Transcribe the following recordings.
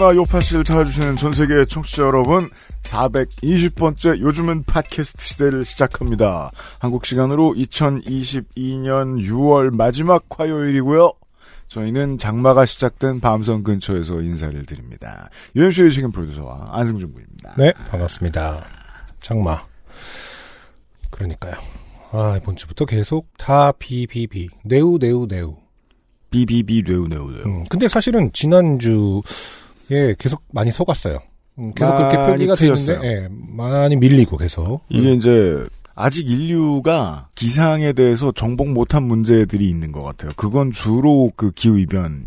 오나 요파씨를 찾아주시는 전 세계 청취자 여러분 420번째 요즘은 팟캐스트 시대를 시작합니다. 한국 시간으로 2022년 6월 마지막 화요일이고요. 저희는 장마가 시작된 밤섬 근처에서 인사를 드립니다. 유엠씨의 책임 프로듀서와 안승준 군입니다. 네, 반갑습니다. 장마. 그러니까요. 아, 이번 주부터 계속 다 비비비. 네우, 네우, 네우. 비비비 뇌우뇌우뇌우. 음, 근데 사실은 지난주 에 계속 많이 속았어요. 음, 계속 그렇게 표기가 틀렸어요. 예, 많이 밀리고 계속. 이게 이제 아직 인류가 기상에 대해서 정복 못한 문제들이 있는 것 같아요. 그건 주로 그 기후 이변에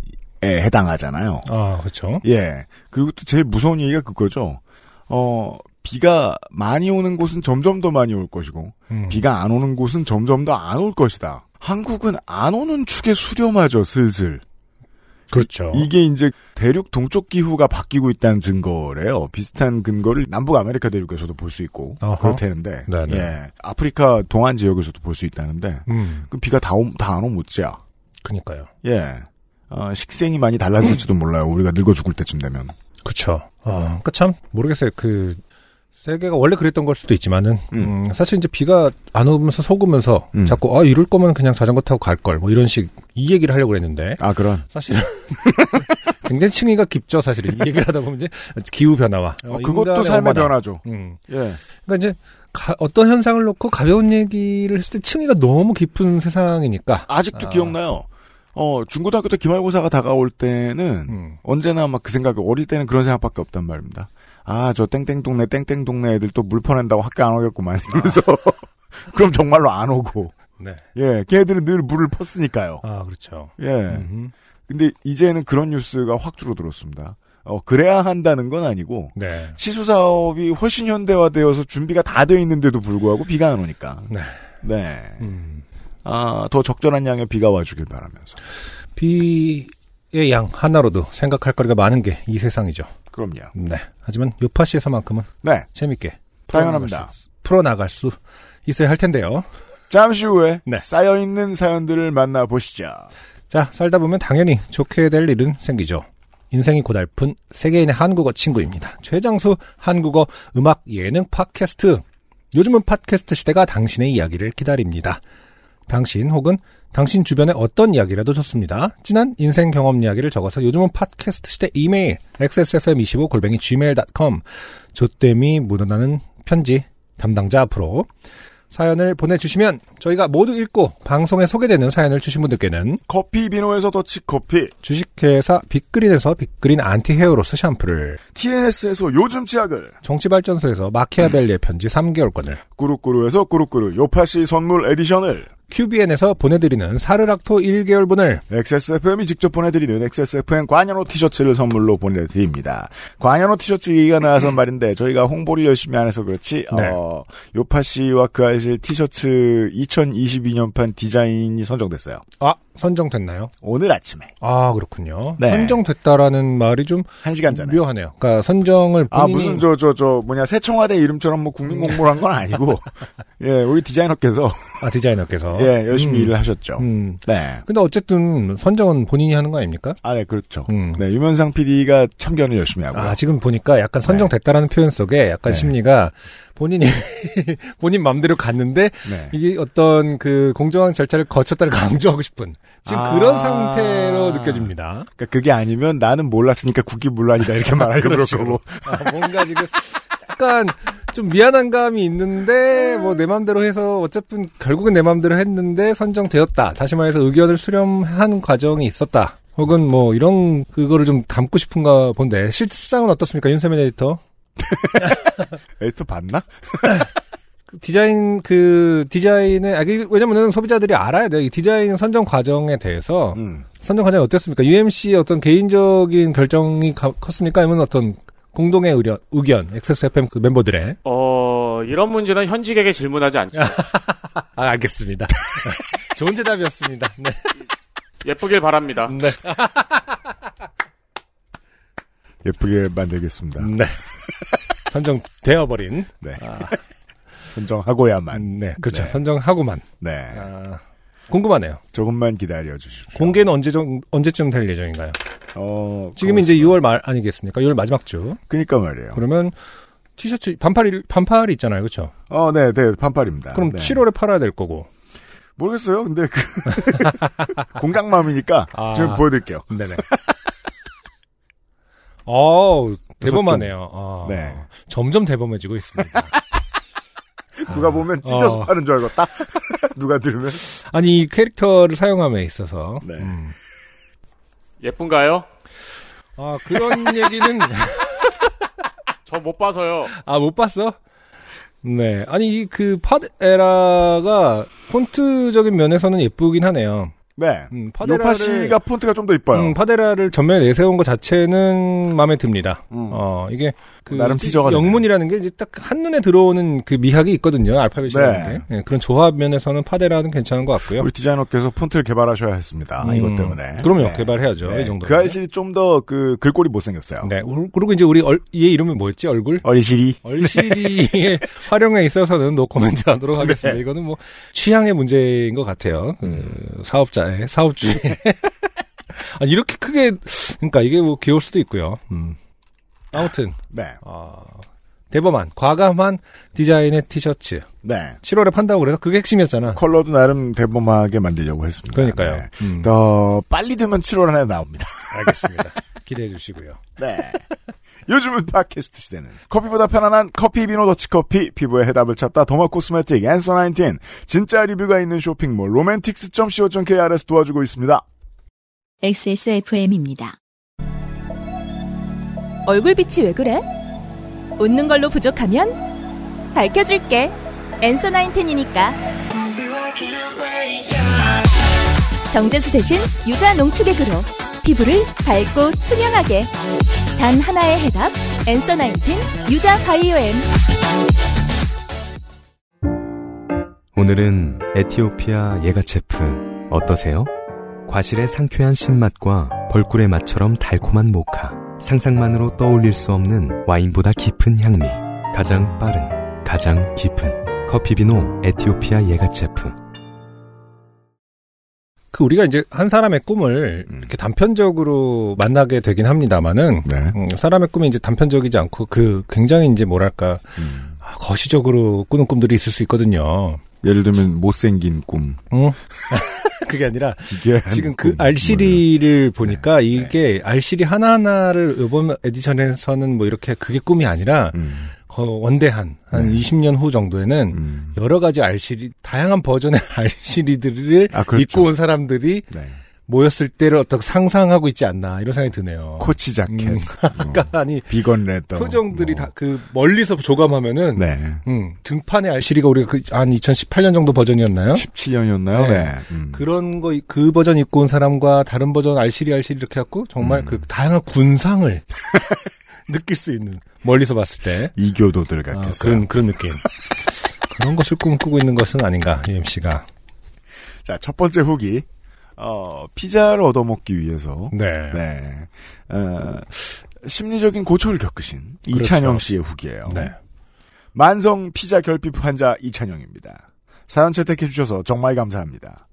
해당하잖아요. 아, 그렇죠. 예. 그리고 또 제일 무서운 얘기가 그거죠. 어, 비가 많이 오는 곳은 점점 더 많이 올 것이고, 음. 비가 안 오는 곳은 점점 더 안 올 것이다. 한국은 안 오는 축에 수렴하죠, 슬슬. 그렇죠. 이게 이제 대륙 동쪽 기후가 바뀌고 있다는 증거래요. 비슷한 근거를 남북 아메리카 대륙에서도 볼 수 있고 어허. 그렇다는데, 네네. 예, 아프리카 동안 지역에서도 볼 수 있다는데, 음, 그 비가 다다안 오면 어찌야? 그니까요. 예, 어, 식생이 많이 달라질지도 몰라요. 우리가 늙어 죽을 때쯤 되면. 그쵸. 아, 그 참, 모르겠어요. 그, 세계가 원래 그랬던 걸 수도 있지만은, 음. 음, 사실 이제 비가 안 오면서 속으면서, 음. 자꾸, 아, 이럴 거면 그냥 자전거 타고 갈 걸, 뭐 이런 식, 이 얘기를 하려고 그랬는데, 아 그런. 사실은, 굉장히 층위가 깊죠, 사실은. 이 얘기를 하다 보면 이제, 기후변화와. 어, 그것도 삶의 변화죠. 음. 예. 그러니까 이제, 가- 어떤 현상을 놓고 가벼운 얘기를 했을 때 층위가 너무 깊은 세상이니까. 아직도 아. 기억나요. 어, 중고등학교 때 기말고사가 다가올 때는 음. 언제나 막 그 생각이 어릴 때는 그런 생각밖에 없단 말입니다. 아, 저 땡땡 동네 땡땡 동네 애들 또 물 퍼낸다고 학교 안 오겠구만. 이러면서 그럼 정말로 안 오고. 네. 예, 걔네들은 늘 물을 펐으니까요. 아, 그렇죠. 예. 음. 근데 이제는 그런 뉴스가 확 줄어들었습니다. 어, 그래야 한다는 건 아니고 네. 시수 사업이 훨씬 현대화되어서 준비가 다 돼 있는데도 불구하고 비가 안 오니까. 네. 네. 음. 아, 더 적절한 양의 비가 와주길 바라면서. 비의 양 하나로도 생각할 거리가 많은 게 이 세상이죠. 그럼요. 네. 하지만 요파시에서만큼은 네. 재밌게 당연합니다. 풀어나갈 수- 풀어나갈 수 있어야 할 텐데요. 잠시 후에 네. 쌓여있는 사연들을 만나보시죠. 자, 살다 보면 당연히 좋게 될 일은 생기죠. 인생이 고달픈 세계인의 한국어 친구입니다. 최장수 한국어 음악 예능 팟캐스트. 요즘은 팟캐스트 시대가 당신의 이야기를 기다립니다. 당신 혹은 당신 주변의 어떤 이야기라도 좋습니다. 진한 인생 경험 이야기를 적어서 요즘은 팟캐스트 시대 이메일 xsfm25 골뱅이 gmail.com 조땜이 묻어나는 편지 담당자 앞으로 사연을 보내주시면 저희가 모두 읽고 방송에 소개되는 사연을 주신 분들께는 커피 비노에서 더치 커피, 주식회사 빅그린에서 빅그린 anti hair loss 샴푸를 TNS에서 요즘 치약을, 정치발전소에서 마키아벨리의 편지 3개월권을 꾸루꾸루에서 꾸루꾸루 요파씨 선물 edition을, QBN에서 보내드리는 사르락토 1개월분을 XSFM이 직접 보내드리는 XSFM 관현호 티셔츠를 선물로 보내드립니다. 관현호 티셔츠 얘기가 나와서 말인데 저희가 홍보를 열심히 안 해서 그렇지 네. 어, 요파 씨와 그 아이실 티셔츠 2022년판 디자인이 선정됐어요. 아 선정됐나요? 오늘 아침에 아 그렇군요. 네. 선정됐다라는 말이 좀한 시간 전에. 묘하네요. 그러니까 선정을 아 본인이 무슨 저저 저 뭐냐 새청와대 이름처럼 뭐 국민 공모를 한건 아니고 예 우리 디자이너께서 아 디자이너께서 예 열심히 음, 일을 하셨죠. 음. 네. 근데 어쨌든 선정은 본인이 하는 거 아닙니까? 아, 네, 그렇죠. 음. 네, 유면상 PD가 참견을 열심히 하고요. 아, 지금 보니까 약간 선정됐다라는 표현 속에 약간 네. 심리가 본인이 본인 맘대로 갔는데 네. 이게 어떤 그 공정한 절차를 거쳤다를 강조하고 싶은 지금 아. 그런 상태로 느껴집니다. 그러니까 그게 아니면 나는 몰랐으니까 국기문란이다 이렇게 그렇죠. 거고. 아, 뭔가 지금 약간 좀 미안한 감이 있는데 뭐 내 맘대로 해서 어쨌든 결국은 내 맘대로 했는데 선정되었다. 다시 말해서 의견을 수렴한 과정이 있었다. 혹은 뭐 이런 그거를 좀 담고 싶은가 본데 실상은 어떻습니까 윤세민 에디터? 에디터 봤나? 디자인 그 디자인의 아, 그 왜냐면은 소비자들이 알아야 돼. 이 디자인 선정 과정에 대해서 음. 선정 과정이 어땠습니까? UMC의 어떤 개인적인 결정이 가- 컸습니까? 아니면 어떤 공동의 의견, 의견 XSFM 그 멤버들의 어, 이런 문제는 현직에게 질문하지 않죠. 아 알겠습니다. 좋은 대답이었습니다. 네. 예쁘길 바랍니다. 네. 예쁘게 만들겠습니다. 네. 선정되어 버린. 네. 선정하고야만. 네, 그렇죠. 네. 선정하고만. 네. 아, 궁금하네요. 조금만 기다려 주십시오. 공개는 언제 정, 언제쯤 될 예정인가요? 어, 지금 이제 6월 말 아니겠습니까? 6월 마지막 주. 그니까 말이에요. 그러면 티셔츠 반팔이 반팔이 있잖아요, 그렇죠? 어, 네, 네, 반팔입니다. 그럼 네. 7월에 팔아야 될 거고. 모르겠어요. 근데 그 공장 마음이니까 아. 지금 보여드릴게요. 네네. 어우, 대범하네요. 아, 네. 점점 대범해지고 있습니다. 누가 보면 찢어서 어. 파는 줄 알겠다. 누가 들으면 아니, 이 캐릭터를 사용함에 있어서. 네. 음. 예쁜가요? 아, 그런 얘기는, 저 못 봐서요. 아, 못 봤어? 네. 아니, 이 그, 팟에라가 폰트적인 면에서는 예쁘긴 하네요. 네. 음, 요파 씨가 폰트가 좀 더 이뻐요. 음, 파데라를 전면에 내세운 것 자체는 마음에 듭니다. 음. 어, 이게 그 나름 티저가 영문이라는 게 이제 딱 한눈에 들어오는 그 미학이 있거든요. 알파벳이라는 네. 게. 예, 그런 조합 면에서는 파데라는 괜찮은 것 같고요. 우리 디자이너께서 폰트를 개발하셔야 했습니다. 음, 이것 때문에. 그럼요. 네. 개발해야죠. 네. 이 정도. 그 알실이 좀 더 그 글꼴이 못생겼어요. 네. 우- 그리고 이제 우리 얼, 얘 이름이 뭐였지? 얼굴? 얼실이. 얼씨리의 활용에 있어서는 노 코멘트 하도록 하겠습니다. 네. 이거는 뭐 취향의 문제인 것 같아요. 그 사업자 의 사업주의. 아니 이렇게 크게 그러니까 이게 뭐 귀여울 수도 있고요. 음. 아무튼 네. 어, 대범한 과감한 디자인의 티셔츠. 네. 7월에 판다고 그래서 그게 핵심이었잖아. 컬러도 나름 대범하게 만들려고 했습니다. 그러니까요. 네. 음, 더 빨리 되면 7월 안에 나옵니다. 알겠습니다. 기대해 주시고요. 네. 요즘은 팟캐스트 시대는 커피보다 편안한 커피 비노 더치커피 피부의 해답을 찾다 더마 코스메틱 앤서 19 진짜 리뷰가 있는 쇼핑몰 로맨틱스.co.kr에서 도와주고 있습니다. XSFM입니다. 얼굴 빛이 왜 그래? 웃는 걸로 부족하면 밝혀줄게. 엔서 나인텐이니까. 정제수 대신 유자 농축액으로 피부를 밝고 투명하게. 단 하나의 해답. 엔서 나인텐 유자 바이오엠. 오늘은 에티오피아 예가체프 어떠세요? 과실의 상쾌한 신맛과 벌꿀의 맛처럼 달콤한 모카 상상만으로 떠올릴 수 없는 와인보다 깊은 향미 가장 빠른 가장 깊은 커피비노 에티오피아 예가체프 그 우리가 이제 한 사람의 꿈을 이렇게 단편적으로 만나게 되긴 합니다만은 네. 음, 사람의 꿈이 이제 단편적이지 않고 그 굉장히 이제 뭐랄까 아, 거시적으로 꾸는 꿈들이 있을 수 있거든요. 예를 들면 못생긴 꿈. 응? 그게 아니라 지금 그 알시리를 보니까 이게 알시리 하나하나를 이번 edition에서는 뭐 이렇게 그게 꿈이 아니라 음, 거- 원대한 한 네. 20년 후 정도에는 음. 여러 가지 알시리 다양한 버전의 알시리들을 아, 그렇죠. 입고 온 사람들이 네. 모였을 때를 어떻게 상상하고 있지 않나 이런 생각이 드네요. coach jacket. 음. 뭐, 그러니까 아니 vegan leather. 표정들이 뭐. 다그 멀리서 조감하면은 네. 음, 등판의 알시리가 우리가 그, 한 2018년 정도 버전이었나요? 17년이었나요? 네. 네. 음. 그런 거 그 버전 입고 온 사람과 다른 버전 알시리 알시리 이렇게 갖고 정말 음. 그 다양한 군상을 느낄 수 있는 멀리서 봤을 때 이교도들 아, 같겠어요. 그런 그런 느낌. 그런 것을 꿈꾸고 있는 것은 아닌가 UMC가. 자, 첫 번째 후기. 어, 피자를 얻어먹기 위해서. 네. 네. 어, 심리적인 고초를 겪으신 그렇죠. 이찬영 씨의 후기예요. 네. 만성 피자 결핍 환자 이찬영입니다. 사연 채택해 주셔서 정말 감사합니다.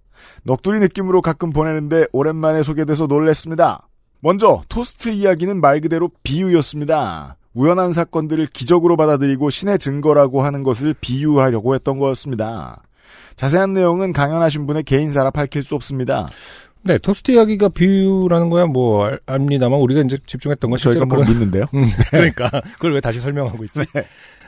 넋두리 느낌으로 가끔 보내는데 오랜만에 소개돼서 놀랬습니다. 먼저 토스트 이야기는 말 그대로 비유였습니다. 우연한 사건들을 기적으로 받아들이고 신의 증거라고 하는 것을 비유하려고 했던 거였습니다. 자세한 내용은 강연하신 분의 개인사라 밝힐 수 없습니다. 네, 토스트 이야기가 비유라는 거야 뭐 알- 압니다만 우리가 이제 집중했던 건 저희가 뭐 그런 믿는데요. 음, 그러니까 그걸 왜 다시 설명하고 있지?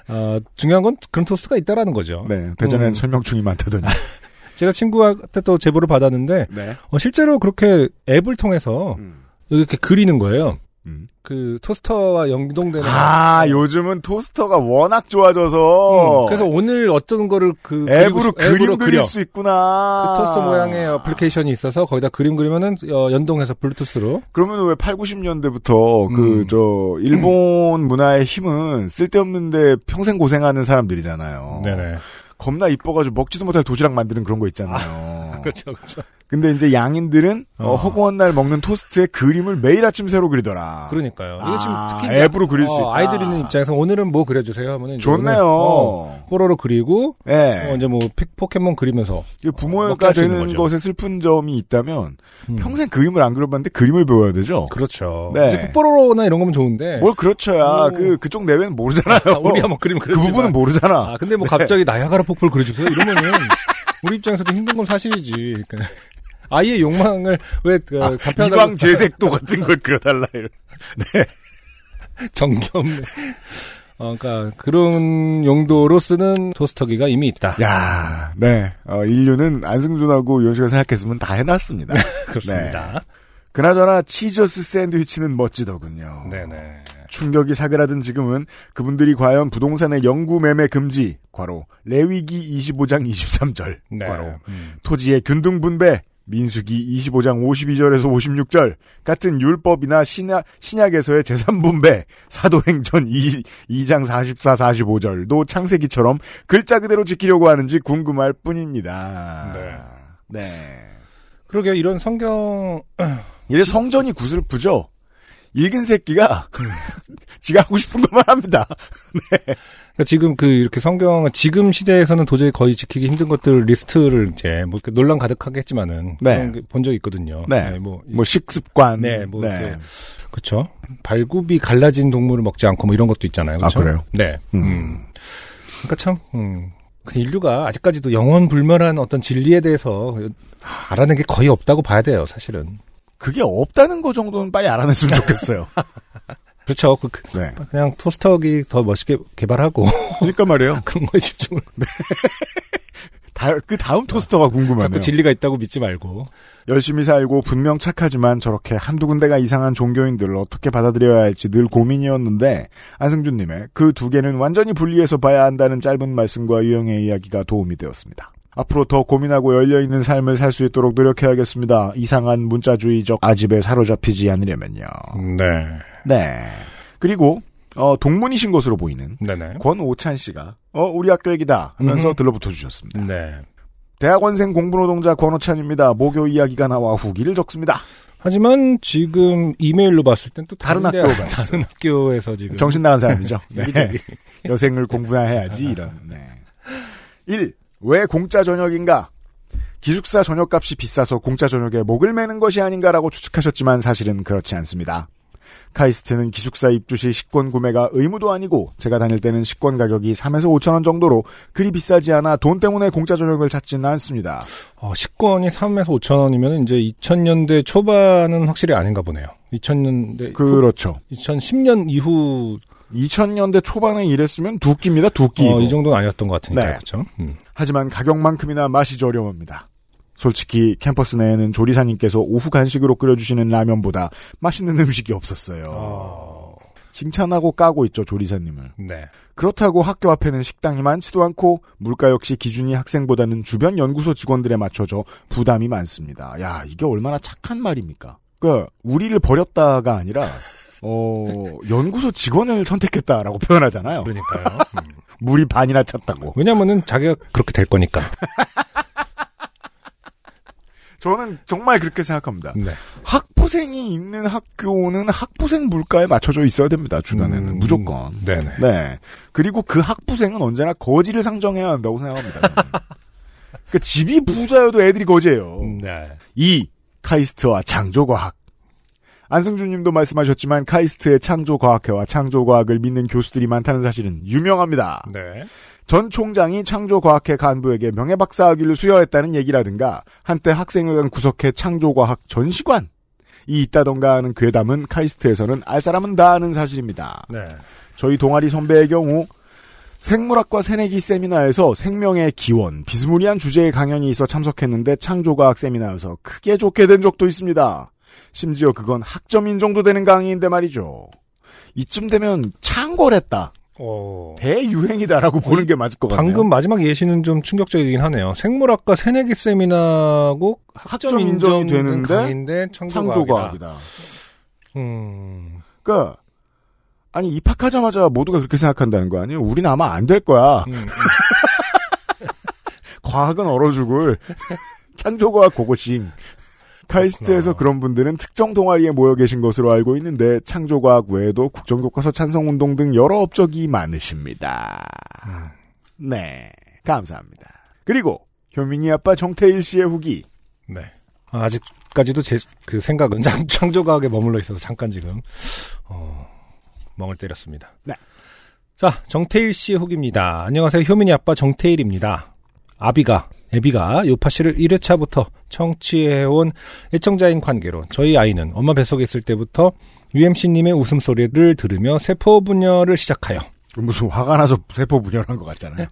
어, 중요한 건 그런 토스트가 있다라는 거죠. 네, 대전엔 음. 설명충이 많다더니. 제가 친구한테 또 제보를 받았는데 네. 어, 실제로 그렇게 앱을 통해서 음. 이렇게 그리는 거예요. 음. 그 토스터와 연동되는 아, 요즘은 토스터가 워낙 좋아져서 음, 그래서 오늘 어떤 거를 그 앱으로 그리고 싶- 그림 앱으로 그릴 그려. 수 있구나. 그 토스터 모양의 어플리케이션이 있어서 거기다 그림 그리면은 어, 연동해서 블루투스로 그러면 왜 8, 90년대부터 음. 그, 저, 일본 문화의 힘은 쓸데없는데 평생 고생하는 사람들이잖아요. 네네 겁나 이뻐가지고 먹지도 못할 도시락 만드는 그런 거 있잖아요. 그렇죠 그렇죠 근데 이제 양인들은 어, 어. 허구한 날 먹는 토스트에 그림을 매일 아침 새로 그리더라. 그러니까요 이게 아, 지금 특히 이제 앱으로 그릴 수 어, 있다. 아이들 있는 입장에서 오늘은 뭐 그려주세요 오늘, 좋네요. 어, 뽀로로 그리고 예. 어, 이제 뭐 피- 포켓몬 그리면서 먹게 부모가 되는. 것에 슬픈 점이 있다면 음. 평생 그림을 안 그려봤는데 그림을 배워야 되죠. 그렇죠 네. 이제 뽀로로나 이런 거면 좋은데 뭘 그렇죠야. 오. 그 그쪽 내외는 모르잖아요. 아, 우리가 뭐 그림 그 그렸지만 부분은 모르잖아. 아 근데 뭐 갑자기 나야가라 폭포를 그려주세요 이러면은 우리 입장에서도 힘든 건 사실이지 그러니까 아이의 욕망을 왜 그, 아, 이광 재색도 같은 걸 그려달라. 이런. 정겹네. 어, 그러니까 그런 용도로 쓰는 토스터기가 이미 있다. 야, 네. 어, 인류는 안승준하고 이런 식으로 생각했으면 다 해놨습니다. 그렇습니다. 그나저나 치저스 샌드위치는 멋지더군요. 네네. 충격이 사그라든 지금은 그분들이 과연 부동산의 영구 매매 금지, 과로, 레위기 25장 23절, 네. 과로, 음. 토지의 균등 분배, 민수기 25장 52절에서 56절 같은 율법이나 신약, 신약에서의 재산 분배, 사도행전 2, 2장 44, 45절도 창세기처럼 글자 그대로 지키려고 하는지 궁금할 뿐입니다. 네. 네. 그러게요. 이런 성경 이래 성전이 구슬프죠? 읽은 새끼가 지가 하고 싶은 것만 합니다. 그러니까 지금 그 이렇게 성경은 지금 시대에서는 도저히 거의 지키기 힘든 것들 리스트를 이제 뭐 이렇게 논란 가득하겠지만은 네. 그런 게본 적이 있거든요. 네. 뭐, 뭐 식습관. 네, 뭐 이렇게 그렇죠. 발굽이 갈라진 동물을 먹지 않고 뭐 이런 것도 있잖아요. 아, 그렇죠? 그래요? 네. 음. 음. 그러니까 참 음. 그 인류가 아직까지도 영원 불멸한 어떤 진리에 대해서 알아낸 게 거의 없다고 봐야 돼요, 사실은. 그게 없다는 거 정도는 빨리 알아냈으면 좋겠어요. 그렇죠. 그, 그- 네. 그냥 토스터기 더 멋있게 개발하고 그러니까 말이에요. 그런 거에 집중을 다, 그 다음 토스터가 궁금하네요. 자꾸 진리가 있다고 믿지 말고. 열심히 살고 분명 착하지만 저렇게 한두 군데가 이상한 종교인들을 어떻게 받아들여야 할지 늘 고민이었는데 안승준님의 그 두 개는 완전히 분리해서 봐야 한다는 짧은 말씀과 유형의 이야기가 도움이 되었습니다. 앞으로 더 고민하고 열려있는 삶을 살 수 있도록 노력해야겠습니다. 이상한 문자주의적 아집에 사로잡히지 않으려면요. 네. 네. 그리고 어, 동문이신 것으로 보이는 네네. 권오찬 씨가 어 우리 학교 얘기다 하면서 음흠. 들러붙어 주셨습니다. 네. 대학원생 공부노동자 권오찬입니다. 모교 이야기가 나와 후기를 적습니다. 하지만 지금 이메일로 봤을 땐 또 다른 다른, 학교가 있어요. 다른 학교에서 지금 정신 나간 사람이죠. 네. 여생을 공부나 해야지 이런. 네. 1. 왜 공짜 저녁인가? 기숙사 저녁값이 비싸서 공짜 저녁에 목을 매는 것이 아닌가라고 추측하셨지만 사실은 그렇지 않습니다. 카이스트는 기숙사 입주 시 식권 구매가 의무도 아니고 제가 다닐 때는 식권 가격이 3에서 5천 원 정도로 그리 비싸지 않아 돈 때문에 공짜 저녁을 찾지는 않습니다. 어, 식권이 3에서 5천 원이면 이제 2000년대 초반은 확실히 아닌가 보네요. 2000년대 그렇죠. 2010년 이후 2000년대 초반에 이랬으면 두 끼입니다. 두 끼. 어, 이 정도는 아니었던 것 같으니까 네. 그렇죠. 음. 하지만 가격만큼이나 맛이 저렴합니다. 솔직히 캠퍼스 내에는 조리사님께서 오후 간식으로 끓여주시는 라면보다 맛있는 음식이 없었어요. 어, 칭찬하고 까고 있죠 조리사님을. 네. 그렇다고 학교 앞에는 식당이 많지도 않고 물가 역시 기준이 학생보다는 주변 연구소 직원들에 맞춰져 부담이 많습니다. 야 이게 얼마나 착한 말입니까? 그 우리를 버렸다가 아니라 어 연구소 직원을 선택했다라고 표현하잖아요. 그러니까요. 음. 물이 반이나 찼다고. 왜냐면은 자기가 그렇게 될 거니까. 저는 정말 그렇게 생각합니다. 네. 학부생이 있는 학교는 학부생 물가에 맞춰져 있어야 됩니다. 주변에는 음, 무조건. 네네. 네. 그리고 그 학부생은 언제나 거지를 상정해야 한다고 생각합니다. 그 집이 부자여도 애들이 거지예요. 네. 2. 카이스트와 창조과학. 안승준 님도 말씀하셨지만 카이스트의 창조과학회와 창조과학을 믿는 교수들이 많다는 사실은 유명합니다. 네. 전 총장이 창조과학회 간부에게 명예박사학위를 수여했다는 얘기라든가 한때 학생회관 구석회 창조과학 전시관 이 있다던가 하는 괴담은 카이스트에서는 알 사람은 다 아는 사실입니다. 네. 저희 동아리 선배의 경우 생물학과 새내기 세미나에서 생명의 기원, 비스무리한 주제의 강연이 있어 참석했는데 창조과학 세미나여서 크게 좋게 된 적도 있습니다. 심지어 그건 학점인 정도 되는 강의인데 말이죠. 이쯤 되면 창궐했다. 어. 대유행이다라고 보는 게 맞을 것 같네요. 방금 마지막 예시는 좀 충격적이긴 하네요. 생물학과 새내기 세미나고 학점 인정이 되는데 강의인데 창조과학이다. 창조과학이다. 음. 그러니까 아니 입학하자마자 모두가 그렇게 생각한다는 거 아니에요? 우리는 아마 안 될 거야. 음, 음. 과학은 얼어 죽을 창조과학 고고싱. 카이스트에서. 그런 분들은 특정 동아리에 모여 계신 것으로 알고 있는데 창조과학 외에도 국정교과서 찬성운동 등 여러 업적이 많으십니다. 음. 네, 감사합니다. 그리고 효민이 아빠 정태일 씨의 후기. 네. 아, 아직까지도 제 그 생각은 창, 창조과학에 머물러 있어서 잠깐 지금 어, 멍을 때렸습니다. 네. 자, 정태일 씨의 후기입니다. 안녕하세요. 효민이 아빠 정태일입니다. 아비가, 애비가 요파 씨를 1회차부터 청취해온 애청자인 관계로 저희 아이는 엄마 뱃속에 있을 때부터 UMC님의 웃음소리를 들으며 세포 분열을 시작하여 무슨 화가 나서 세포 분열한 것 같잖아요.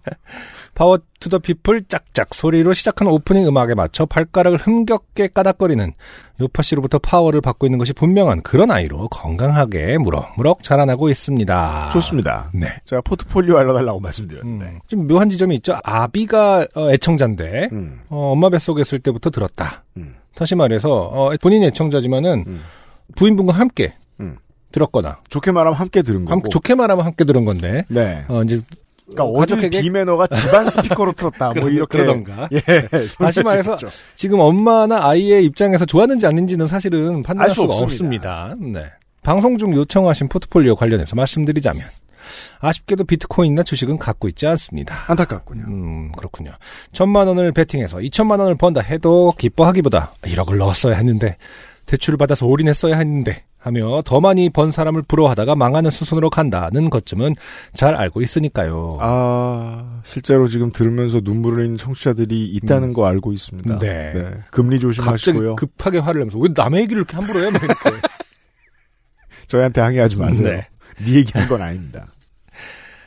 Power to the people 짝짝 소리로 시작한 오프닝 음악에 맞춰 발가락을 흥겹게 까닥거리는 요파 씨로부터 파워를 받고 있는 것이 분명한 그런 아이로 건강하게 무럭무럭 자라나고 있습니다. 좋습니다. 네. 제가 포트폴리오 알려달라고 말씀드렸는데. 음, 좀 묘한 지점이 있죠. 아비가 어, 애청자인데 음, 어, 엄마 뱃속에 있을 때부터 들었다. 음. 다시 말해서 어, 본인이 애청자지만은 음. 부인분과 함께 음. 들었거나 좋게 말하면 함께 들은 거고. 함- 좋게 말하면 함께 들은 건데 네. 어, 이제 그러니까 어, 가족에게 비매너가 집안 스피커로 틀었다. 뭐 이렇게. 그러던가. 예. 다시 말해서 그렇죠. 지금 엄마나 아이의 입장에서 좋았는지 아닌지는 사실은 판단할 수가 없습니다. 없습니다. 네. 방송 중 요청하신 포트폴리오 관련해서 말씀드리자면 아쉽게도 비트코인이나 주식은 갖고 있지 않습니다. 안타깝군요. 음, 그렇군요. 천만 원을 베팅해서 2천만 원을 번다 해도 기뻐하기보다 1억을 넣었어야 했는데 대출을 받아서 올인했어야 했는데 하며 더 많이 번 사람을 부러워하다가 망하는 수순으로 간다는 것쯤은 잘 알고 있으니까요. 아, 실제로 지금 들으면서 눈물을 흘리는 청취자들이 있다는 거 알고 있습니다. 음. 네. 금리 조심하시고요. 급하게 화를 내면서 왜 남의 얘기를 이렇게 함부로 해요? 막 이렇게. 저희한테 항의하지 마세요. 네. 네. 얘기한 건 아닙니다.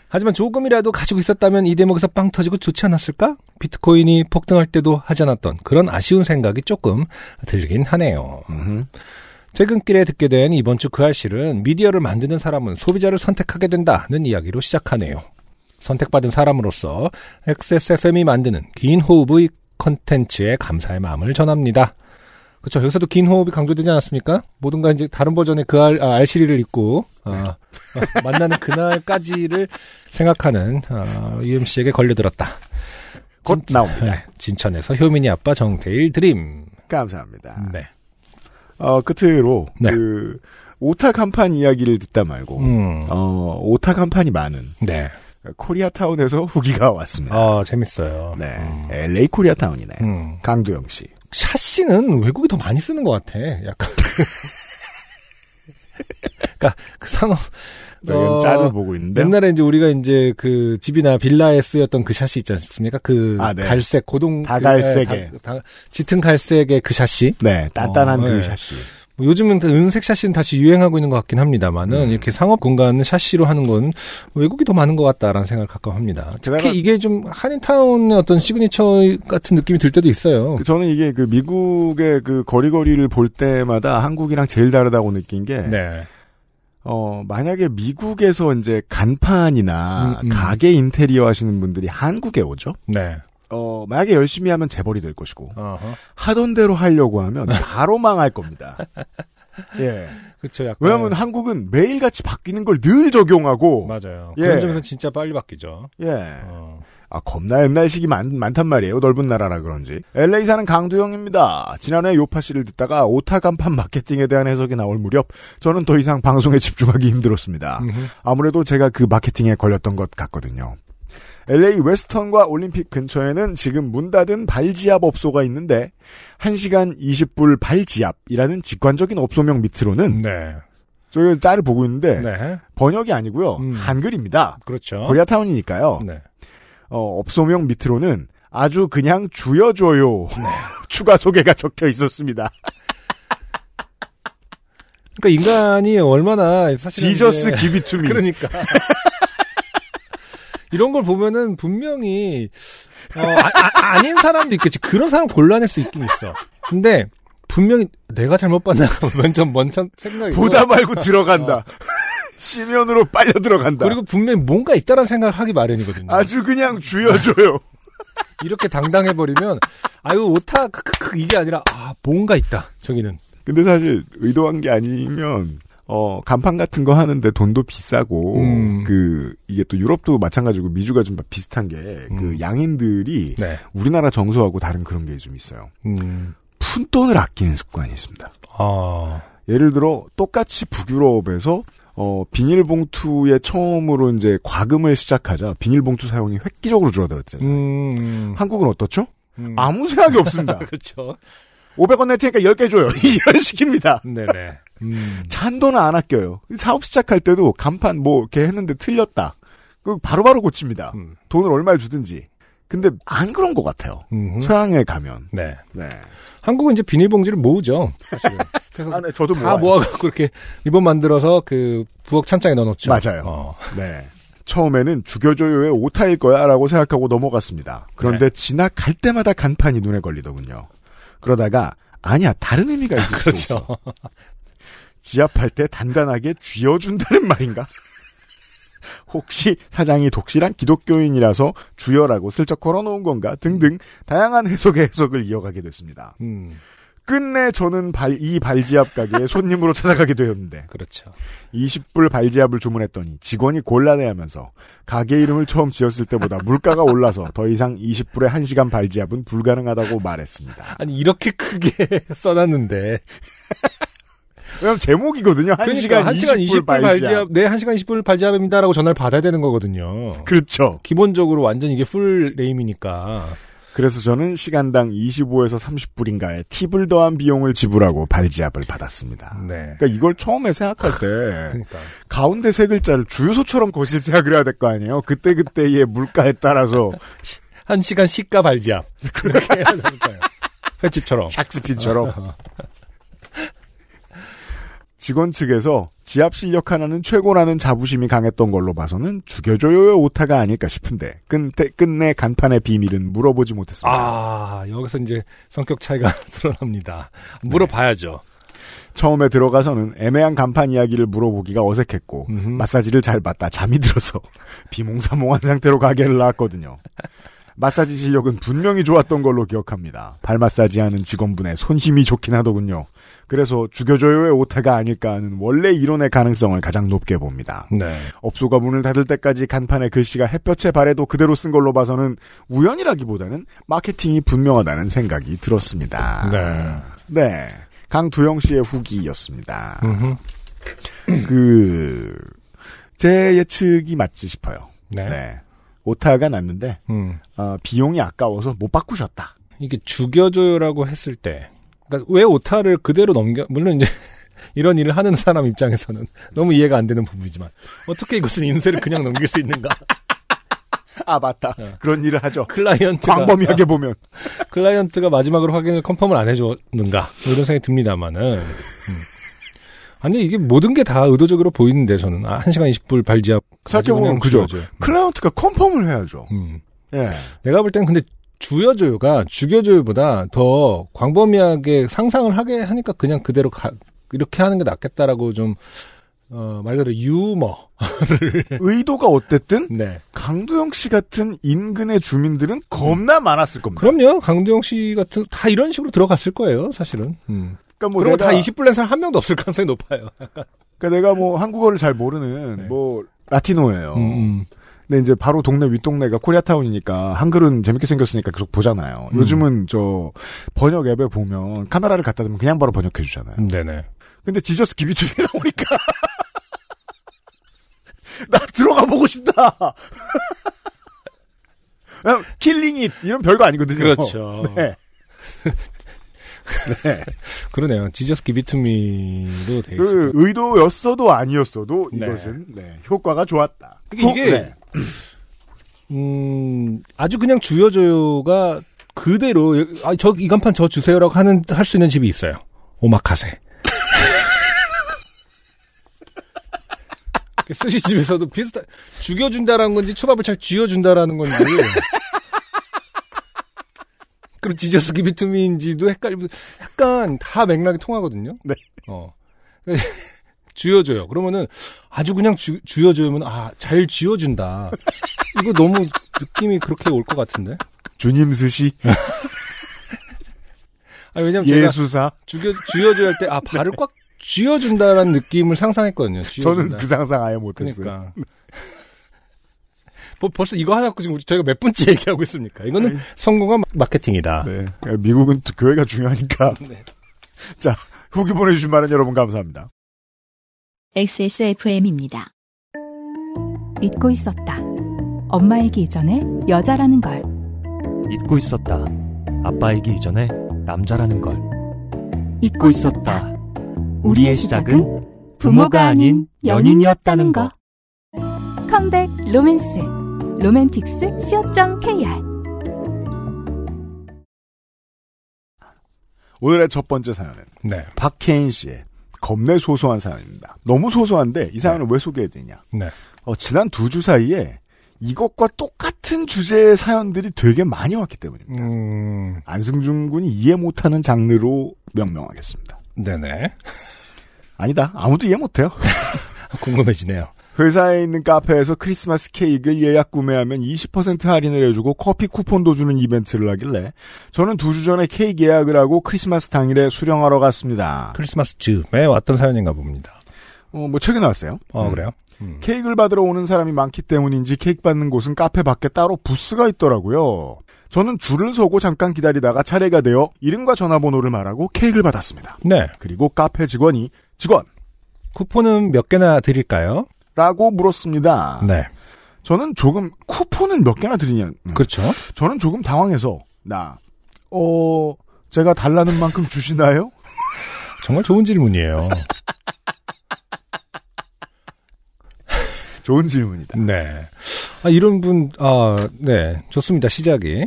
하지만 조금이라도 가지고 있었다면 이 대목에서 빵 터지고 좋지 않았을까? 비트코인이 폭등할 때도 하지 않았던 그런 아쉬운 생각이 조금 들긴 하네요. 음흠. 퇴근길에 듣게 된 이번 주 그 알실은 미디어를 만드는 사람은 소비자를 선택하게 된다는 이야기로 시작하네요. 선택받은 사람으로서 XSFM이 만드는 긴 호흡의 컨텐츠에 감사의 마음을 전합니다. 그렇죠. 여기서도 긴 호흡이 강조되지 않았습니까? 모든가 이제 다른 버전의 그 알, 아, 알시리를 읽고 아, 아, 만나는 그날까지를 생각하는 아, UMC에게 걸려들었다. 곧 나옵니다. 네, 진천에서 효민이 아빠 정태일 드림. 감사합니다. 네. 어, 끝으로 네. 그 오타 간판 이야기를 듣다 말고 음. 어, 오타 간판이 많은 네. 코리아타운에서 후기가 왔습니다. 아, 재밌어요. 네. 음. LA 코리아타운이네. 음. 강두영 씨. 샤시는 외국이 더 많이 쓰는 것 같아. 약간. 그러니까 그 상업. 어, 짤을 보고 있는데 옛날에 이제 우리가 이제 그 집이나 빌라에 쓰였던 그 샤시 있지 않습니까? 그 아, 네. 갈색 고동 다 그, 갈색의. 네, 다, 다 짙은 갈색의 그 샤시. 네, 단단한 어, 그 네. 샤시. 뭐 요즘은 그 은색 샤시는 다시 유행하고 있는 것 같긴 합니다만은 음. 이렇게 상업 공간은 샤시로 하는 건 외국이 더 많은 것 같다라는 생각을 가끔 합니다. 특히 게다가- 이게 좀 한인타운의 어떤 시그니처 같은 느낌이 들 때도 있어요. 그 저는 이게 그 미국의 그 거리거리를 볼 때마다 한국이랑 제일 다르다고 느낀 게 네. 어, 만약에 미국에서 이제 간판이나 음, 음. 가게 인테리어 하시는 분들이 한국에 오죠? 네. 어, 만약에 열심히 하면 재벌이 될 것이고, 어허. 하던 대로 하려고 하면 바로 망할 겁니다. 예. 그쵸, 약간. 왜냐면 한국은 매일같이 바뀌는 걸 늘 적용하고, 맞아요. 예. 그런 점에서 진짜 빨리 바뀌죠. 예. 어. 아, 겁나 옛날식이 많, 많단 말이에요. 넓은 나라라 그런지. LA 사는 강두영입니다. 지난해 요파 씨를 듣다가 오타 간판 마케팅에 대한 해석이 나올 무렵, 저는 더 이상 방송에 집중하기 힘들었습니다. 아무래도 제가 그 마케팅에 걸렸던 것 같거든요. LA 웨스턴과 올림픽 근처에는 지금 문 닫은 발지압 업소가 있는데 1시간 20불 발지압이라는 직관적인 업소명 밑으로는 네. 저희 짤을 보고 있는데 네. 번역이 아니고요. 음. 한글입니다. 그렇죠. 코리아타운이니까요. 네. 어, 업소명 밑으로는 아주 그냥 주여줘요. 네. 추가 소개가 적혀 있었습니다. 그러니까 인간이 얼마나 사실 지저스 기비투미. 그러니까 이런 걸 보면은 분명히 어, 아, 닌 사람도 있겠지. 그런 사람 골라낼 수 있긴 있어. 근데 분명히 내가 잘못 봤나 먼저 먼저 생각이 보다 말고 들어간다. 시면으로 빨려 들어간다. 그리고 분명히 뭔가 있다라는 생각을 하기 마련이거든요. 아주 그냥 쥐어줘요. 이렇게 당당해버리면 아유 오타 크크크 이게 아니라 아 뭔가 있다 저기는 근데 사실 의도한 게 아니면 어 간판 같은 거 하는데 돈도 비싸고 음. 그 이게 또 유럽도 마찬가지고 미주가 좀 비슷한 게그 음. 양인들이 네. 우리나라 정서하고 다른 그런 게 좀 있어요. 음. 푼돈을 아끼는 습관이 있습니다. 아 예를 들어 똑같이 북유럽에서 어 비닐봉투에 처음으로 이제 과금을 시작하자 비닐봉투 사용이 획기적으로 줄어들었잖아요. 음. 한국은 어떻죠? 음. 아무 생각이 없습니다. 그렇죠 500원 낼 테니까 10개 줘요. 이런 식입니다. 네네 음. 잔돈은 안 아껴요. 사업 시작할 때도 간판 뭐 이렇게 했는데 틀렸다. 그 바로바로 고칩니다. 음. 돈을 얼마를 주든지. 근데 안 그런 것 같아요. 음. 서양에 가면. 네 네. 한국은 이제 비닐봉지를 모으죠 사실은 그래서 아, 네, 저도 다 모아요. 모아갖고 이렇게 리본 만들어서 그 부엌 찬장에 넣어놓죠 맞아요. 어. 네. 처음에는 죽여줘요의 오타일 거야라고 생각하고 넘어갔습니다. 그런데 네. 지나갈 때마다 간판이 눈에 걸리더군요. 그러다가 아니야 다른 의미가 있을 수도 있어. 그렇죠 지압할 때 단단하게 쥐어준다는 말인가? 혹시 사장이 독실한 기독교인이라서 주여라고 슬쩍 걸어놓은 건가 등등 다양한 해석의 해석을 이어가게 됐습니다. 음. 끝내 저는 발, 이 발지압 가게에 손님으로 찾아가게 되었는데 그렇죠 20불 발지압을 주문했더니 직원이 곤란해하면서 가게 이름을 처음 지었을 때보다 물가가 올라서 더 이상 20불에 1시간 발지압은 불가능하다고 말했습니다. 아니 이렇게 크게 써놨는데 왜냐면 제목이거든요. 1시간, 그러니까 1시간 20불 20분 발지압. 네 1시간 20분 발지압입니다라고 전화를 받아야 되는 거거든요 그렇죠. 기본적으로 완전 이게 full name이니까 그래서 저는 시간당 25에서 30불인가의 팁을 더한 비용을 지불하고 발지압을 받았습니다. 네 그러니까 이걸 처음에 생각할 때 그러니까 가운데 세 글자를 주유소처럼 거실 생각을 해야 될 거 아니에요. 그때 그때의 물가에 따라서 한 시간 시가 발지압 그렇게 해야 되니까요 횟집처럼 샥스핀처럼 직원 측에서 지압 실력 하나는 최고라는 자부심이 강했던 걸로 봐서는 죽여줘요의 오타가 아닐까 싶은데 끝내, 끝내 간판의 비밀은 물어보지 못했습니다. 아 여기서 이제 성격 차이가 드러납니다 물어봐야죠 처음에 들어가서는 애매한 간판 이야기를 물어보기가 어색했고 음흠. 마사지를 잘 받다 잠이 들어서 비몽사몽한 상태로 가게를 나왔거든요. 마사지 실력은 분명히 좋았던 걸로 기억합니다. 발 마사지 하는 직원분의 손힘이 좋긴 하더군요. 그래서 죽여줘요의 오타가 아닐까 하는 원래 이론의 가능성을 가장 높게 봅니다. 네 업소가 문을 닫을 때까지 간판에 글씨가 햇볕에 발에도 그대로 쓴 걸로 봐서는 우연이라기보다는 마케팅이 분명하다는 생각이 들었습니다. 네. 네. 강두영 씨의 후기였습니다. 그, 제 예측이 맞지 싶어요. 네. 네. 오타가 났는데, 음. 어, 비용이 아까워서 못 바꾸셨다. 이게 죽여줘요라고 했을 때, 그러니까 왜 오타를 그대로 넘겨, 물론 이제 이런 일을 하는 사람 입장에서는 너무 이해가 안 되는 부분이지만, 어떻게 이것은 인쇄를 그냥 넘길 수 있는가? 아, 맞다. 그런 일을 하죠. 클라이언트가, 광범위하게 보면. 클라이언트가 마지막으로 확인을 컨펌을 안 해줬는가? 뭐 이런 생각이 듭니다만은. 음. 아니, 이게 모든 게 다 의도적으로 보이는데, 저는. 아, 1시간 20분 발지압. 생각해보면 그죠. 죽여줘요. 클라이언트가 컨펌을 해야죠. 음. 예. 내가 볼 땐 근데 주여줘요가 죽여줘요보다 더 광범위하게 상상을 하게 하니까 그냥 그대로 가, 이렇게 하는 게 낫겠다라고 좀, 어, 말 그대로 유머. 의도가 어쨌든, 네. 강두영 씨 같은 인근의 주민들은 겁나 많았을 겁니다. 그럼요. 강두영 씨 같은, 다 이런 식으로 들어갔을 거예요, 사실은. 음. 그러니까 뭐 그리고 내가, 다 20불 낸 사람 한 명도 없을 가능성이 높아요. 그러니까 내가 뭐 한국어를 잘 모르는 네. 뭐 Latino예요. 음, 음. 근데 이제 바로 동네 윗동네가 코리아타운이니까 한글은 재밌게 생겼으니까 계속 보잖아요. 음. 요즘은 저 번역 앱에 보면 카메라를 갖다 대면 그냥 바로 번역해 주잖아요. 네네. 근데 Jesus give it to me 나오니까 나 들어가 보고 싶다. killing it 이런 별거 아니거든요. 그렇죠. 네. 네. 그러네요. 지저스 기비투미로 돼 있어요. 그 의도였어도 아니었어도 네. 이것은 네, 효과가 좋았다. 이게- 이게 네. 음, 아주 그냥 주여줘요가 그대로, 아, 저, 이 간판 저 주세요라고 하는, 할 수 있는 집이 있어요. 오마카세. 스시집에서도 비슷한, 죽여준다라는 건지 초밥을 잘 쥐어준다라는 건지. 그리고 지저스 기비투미인지도 헷갈리고 약간 다 맥락이 통하거든요. 네. 어. 쥐어줘요. 그러면은 아주 그냥 주, 쥐어주면 아 잘 쥐어준다. 이거 너무 느낌이 그렇게 올 것 같은데. 주님 스시 아 왜냐면 제가 예수사 죽여, 쥐어줘야 할 때 아 발을 꽉 쥐어준다라는 느낌을 상상했거든요. 쥐어준다. 저는 그 상상 아예 못했어요. 그러니까. 뭐, 벌써 이거 하나 갖고 지금 우리 저희가 몇 번째 얘기하고 있습니까? 이거는 성공한 마- 마케팅이다. 네. 미국은 또 교회가 중요하니까. 네. 자, 후기 보내주신 많은 여러분 감사합니다. XSFM입니다. 잊고 있었다. 엄마이기 이전에 여자라는 걸. 잊고 있었다. 아빠이기 이전에 남자라는 걸. 잊고 있었다. 우리의 시작은 부모가 아닌 연인이었다는 거. 컴백 로맨스. 로맨틱스 co.kr 오늘의 첫 번째 사연은 네. 박혜인 씨의 겁내 소소한 사연입니다. 너무 소소한데 이 사연을 왜 소개해드리냐. 네. 어, 지난 두 주 사이에 이것과 똑같은 주제의 사연들이 되게 많이 왔기 때문입니다. 음, 안승준 군이 이해 못하는 장르로 명명하겠습니다. 네네. 아니다. 아무도 이해 못해요. 궁금해지네요. 회사에 있는 카페에서 크리스마스 케이크를 예약 구매하면 20% 할인을 해주고 커피 쿠폰도 주는 이벤트를 하길래 저는 두 주 전에 케이크 예약을 하고 크리스마스 당일에 수령하러 갔습니다. 크리스마스 즈음에 왔던 사연인가 봅니다. 어, 뭐 책에 나왔어요. 어, 음. 그래요? 음. 케이크를 받으러 오는 사람이 많기 때문인지 케이크 받는 곳은 카페 밖에 따로 부스가 있더라고요. 저는 줄을 서고 잠깐 기다리다가 차례가 되어 이름과 전화번호를 말하고 케이크를 받았습니다. 네. 그리고 카페 직원이 직원! 쿠폰은 몇 개나 드릴까요? 라고 물었습니다. 네. 저는 조금 쿠폰은 몇 개나 드리냐. 음. 그렇죠. 저는 조금 당황해서 나 어, 제가 달라는 만큼 주시나요? 정말 좋은 질문이에요. 좋은 질문이다. 네. 아, 이런 분, 아, 네. 좋습니다. 시작이.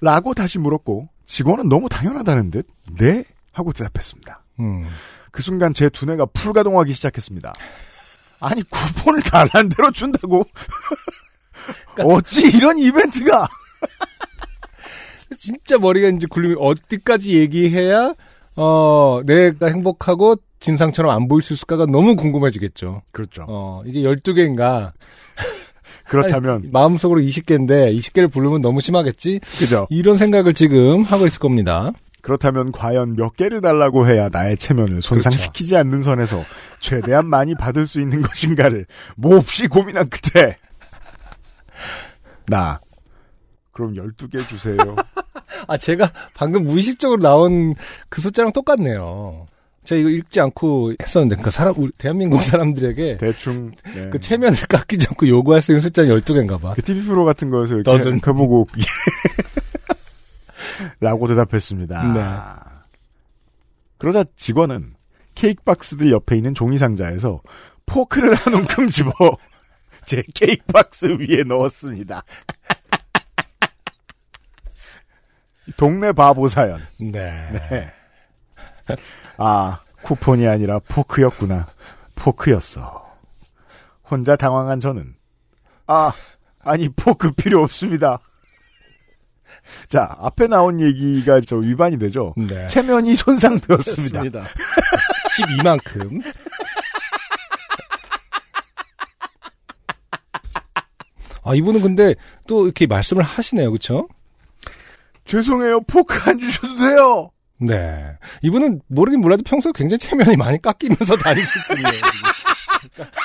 라고 다시 물었고 직원은 너무 당연하다는 듯 네? 하고 대답했습니다. 음. 그 순간 제 두뇌가 풀가동하기 시작했습니다. 아니 쿠폰을 달란 대로 준다고? 어찌 이런 이벤트가? 진짜 머리가 이제 굴리면 어디까지 얘기해야, 어, 내가 행복하고 진상처럼 안 보일 수 있을까가 너무 궁금해지겠죠. 그렇죠. 어, 이게 12개인가. 그렇다면 마음속으로 20개인데 20개를 부르면 너무 심하겠지? 그죠. 이런 생각을 지금 하고 있을 겁니다. 그렇다면 과연 몇 개를 달라고 해야 나의 체면을 손상시키지 않는 선에서 최대한 많이 받을 수 있는 것인가를 몹시 고민한 끝에 나 그럼 12개 주세요. 아, 제가 방금 무의식적으로 나온 그 숫자랑 똑같네요. 제가 이거 읽지 않고 했었는데, 그러니까 사람, 우리 대한민국 사람들에게 대충 네. 그 체면을 깎이지 않고 요구할 수 있는 숫자는 12개인가 봐. 그 TV 프로 같은 거에서 이렇게. 해보고 라고 대답했습니다. 네. 그러자 직원은 케이크 박스들 옆에 있는 종이 상자에서 포크를 한 움큼 집어 제 케이크 박스 위에 넣었습니다. 동네 바보 사연. 네. 네. 아, 쿠폰이 아니라 포크였구나. 포크였어. 혼자 당황한 저는 아, 아니 포크 필요 없습니다. 자, 앞에 나온 얘기가 저 위반이 되죠. 네. 체면이 손상되었습니다. 그렇습니다. 12만큼. 아, 이분은 근데 또 이렇게 말씀을 하시네요. 그쵸? 죄송해요. 포크 안 주셔도 돼요. 네. 이분은 모르긴 몰라도 평소에 굉장히 체면이 많이 깎이면서 다니실 분이에요. 그러니까.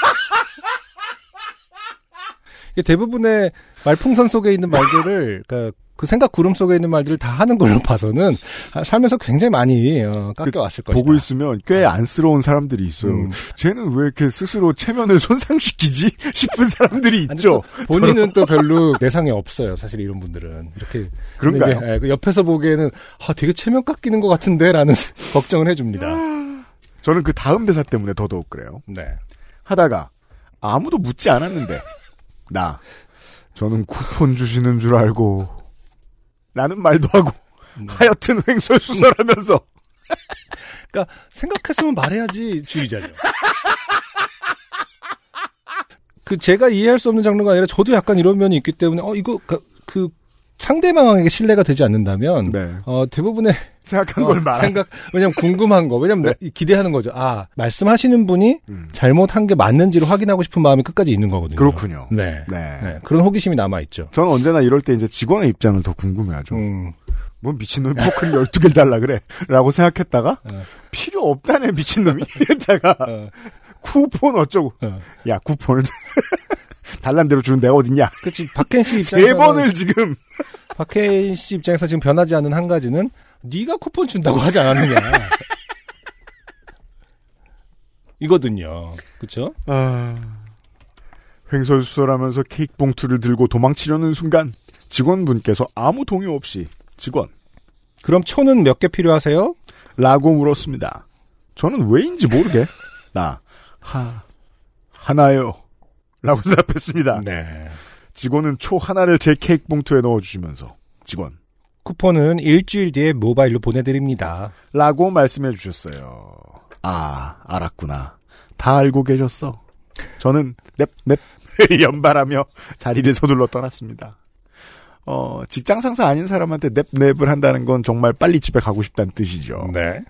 대부분의 말풍선 속에 있는 말들을, 그러니까 그 생각 구름 속에 있는 말들을 다 하는 걸로 봐서는 아, 살면서 굉장히 많이 어, 깎여왔을 것이다. 보고 있으면 꽤 안쓰러운 사람들이 있어요. 음. 쟤는 왜 이렇게 스스로 체면을 손상시키지 싶은 사람들이 있죠. 또 본인은 또 별로 내상이 없어요. 사실 이런 분들은 이렇게 그런가요? 이제, 예, 그 옆에서 보기에는 아, 되게 체면 깎이는 것 같은데라는 걱정을 해줍니다. 저는 그 다음 대사 때문에 더더욱 그래요. 네. 하다가 아무도 묻지 않았는데 나 저는 쿠폰 주시는 줄 알고 라는 말도 하고 음. 하여튼 횡설수설하면서 그러니까 생각했으면 말해야지 주의자죠. 그 제가 이해할 수 없는 장르가 아니라 저도 약간 이런 면이 있기 때문에 어 이거 그, 그 상대방에게 신뢰가 되지 않는다면 네. 어, 대부분의 생각한 어, 걸 말하. 생각 왜냐면 궁금한 거 왜냐면 나- 기대하는 거죠. 아 말씀하시는 분이 음. 잘못한 게 맞는지를 확인하고 싶은 마음이 끝까지 있는 거거든요. 그렇군요. 네. 네. 네, 그런 호기심이 남아 있죠. 저는 언제나 이럴 때 이제 직원의 입장을 더 궁금해하죠. 음, 뭐 미친놈이 포크를 12개를 달라 그래. 라고 생각했다가 어. 필요 없다네 미친놈이. 이랬다가 어, 쿠폰 어쩌고. 어. 야 쿠폰을 달란 대로 주는 데가 어딨냐. 그렇지 박켄 씨 입장에서 세 번을 지금. 박켄 씨 입장에서 지금 변하지 않는 한 가지는 네가 쿠폰 준다고 하지 않았느냐. 이거든요. 그렇죠? 아... 횡설수설하면서 케이크 봉투를 들고 도망치려는 순간 직원분께서 아무 동요 없이 직원 그럼 초는 몇 개 필요하세요? 라고 물었습니다. 저는 왜인지 모르게 나 하, 하나요 라고 대답했습니다. 네. 직원은 초 하나를 제 케이크 봉투에 넣어주시면서 직원 쿠폰은 일주일 뒤에 모바일로 보내드립니다. 라고 말씀해 주셨어요. 아 알았구나. 다 알고 계셨어. 저는 넵 넵 연발하며 자리를 서둘러 떠났습니다. 어, 직장 상사 아닌 사람한테 넵 넵을 한다는 건 정말 빨리 집에 가고 싶다는 뜻이죠. 네.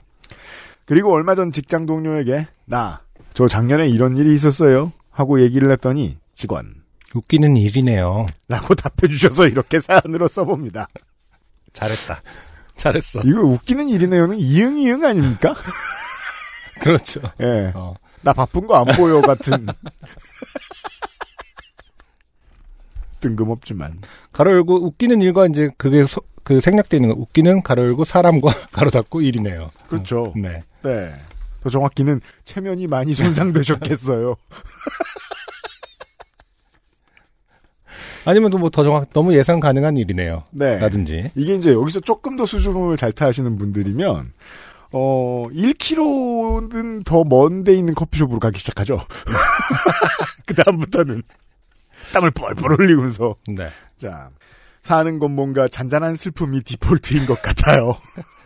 그리고 얼마 전 직장 동료에게 나 저 작년에 이런 일이 있었어요 하고 얘기를 했더니 직원 웃기는 일이네요. 라고 답해 주셔서 이렇게 사연으로 써봅니다. 잘했다. 잘했어. 이거 웃기는 일이네요는 이응이응 아닙니까? 그렇죠. 예. 어. 나 바쁜 거 안 보여 같은 뜬금없지만 가로 열고 웃기는 일과 이제 그게 소- 그 생략되어 있는 거 웃기는 가로 열고 사람과 가로 닫고 일이네요. 그렇죠. 음, 네. 네. 더 정확히는 체면이 많이 손상되셨겠어요. 아니면 또 뭐 더 정확 너무 예상 가능한 일이네요. 네. 라든지. 이게 이제 여기서 조금 더 수줍음을 잘 타시는 분들이면 어 1km는 더 먼 데 있는 커피숍으로 가기 시작하죠. 그 다음부터는 땀을 뻘뻘 흘리면서 네. 자 사는 건 뭔가 잔잔한 슬픔이 디폴트인 것 같아요.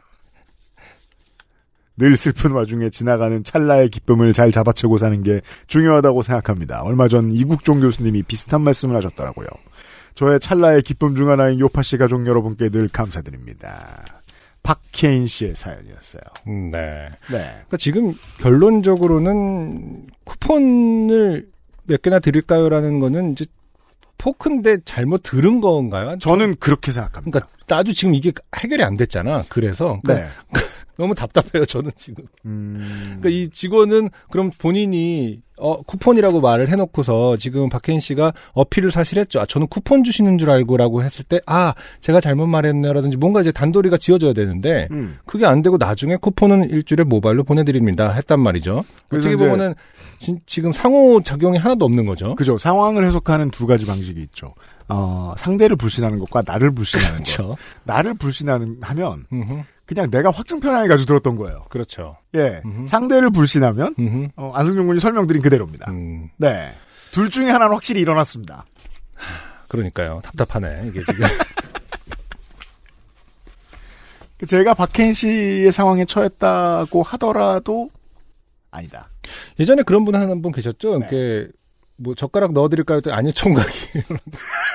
늘 슬픈 와중에 지나가는 찰나의 기쁨을 잘 잡아채고 사는 게 중요하다고 생각합니다. 얼마 전 이국종 교수님이 비슷한 말씀을 하셨더라고요. 저의 찰나의 기쁨 중 하나인 요파 씨 가족 여러분께 늘 감사드립니다. 박혜인 씨의 사연이었어요. 음, 네. 네. 그러니까 지금 결론적으로는 쿠폰을 몇 개나 드릴까요라는 거는 이제 포크인데 잘못 들은 건가요? 저는 그렇게 생각합니다. 그러니까 아주 지금 이게 해결이 안 됐잖아. 그래서 그러니까 네. 너무 답답해요. 저는 지금. 음, 그러니까 이 직원은 그럼 본인이 어 쿠폰이라고 말을 해놓고서 지금 박혜인 씨가 어필을 사실 했죠. 아 저는 쿠폰 주시는 줄 알고라고 했을 때 아 제가 잘못 말했네라든지 뭔가 이제 단도리가 지어져야 되는데 음. 그게 안 되고 나중에 쿠폰은 일주일에 모바일로 보내드립니다 했단 말이죠. 어떻게 보면은 진- 지금 상호 작용이 하나도 없는 거죠. 그죠. 상황을 해석하는 두 가지 방식이 있죠. 어, 상대를 불신하는 것과 나를 불신하는 것. 그렇죠. 나를 불신하는 하면 음흠. 그냥 내가 확증 편향해 가지고 들었던 거예요. 그렇죠. 예. 음흠. 상대를 불신하면 음흠. 어, 안승준 군이 설명드린 그대로입니다. 음, 네. 둘 중에 하나는 확실히 일어났습니다. 그러니까요. 답답하네 이게 지금. 제가 박혜인 씨의 상황에 처했다고 하더라도 아니다. 예전에 그런 분 한 분 계셨죠. 네. 이렇게 뭐 젓가락 넣어드릴까요? 아니요 총각이.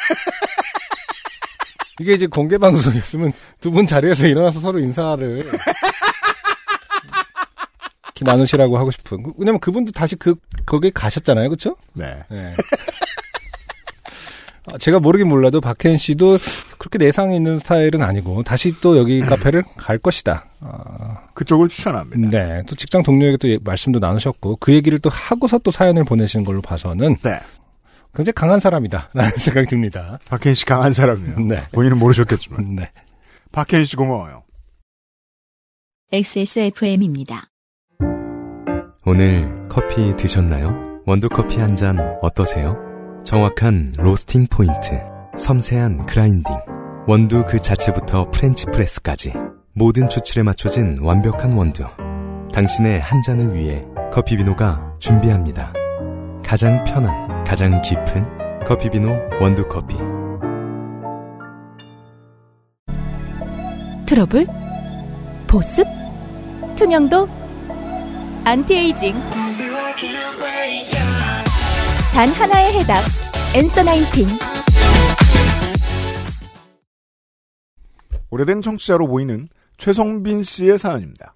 이게 이제 공개 방송이었으면 두 분 자리에서 일어나서 서로 인사를 이렇게 나누시라고 하고 싶은. 왜냐면 그분도 다시 그 거기에 가셨잖아요, 그렇죠? 네. 네. 아, 제가 모르긴 몰라도 박혜인 씨도 그렇게 내상이 있는 스타일은 아니고 다시 또 여기 카페를 갈 것이다. 아, 그쪽을 추천합니다. 네, 또 직장 동료에게 또 예- 말씀도 나누셨고 그 얘기를 또 하고서 또 사연을 보내신 걸로 봐서는 네. 굉장히 강한 사람이다 라는 생각이 듭니다. 박혜인 씨 강한 사람이에요. 네, 본인은 모르셨겠지만. 네. 박혜인 씨 고마워요. XSFM입니다. 오늘 커피 드셨나요? 원두커피 한 잔 어떠세요? 정확한 로스팅 포인트, 섬세한 grinding, 원두 그 자체부터 French press까지 모든 추출에 맞춰진 완벽한 원두. 당신의 한 잔을 위해 커피비노가 준비합니다. 가장 편한, 가장 깊은 커피비노 원두커피. 트러블? 보습? 투명도? 안티에이징. 단 하나의 해답. Answer Nineteen. 오래된 청취자로 보이는 최성빈 씨의 사연입니다.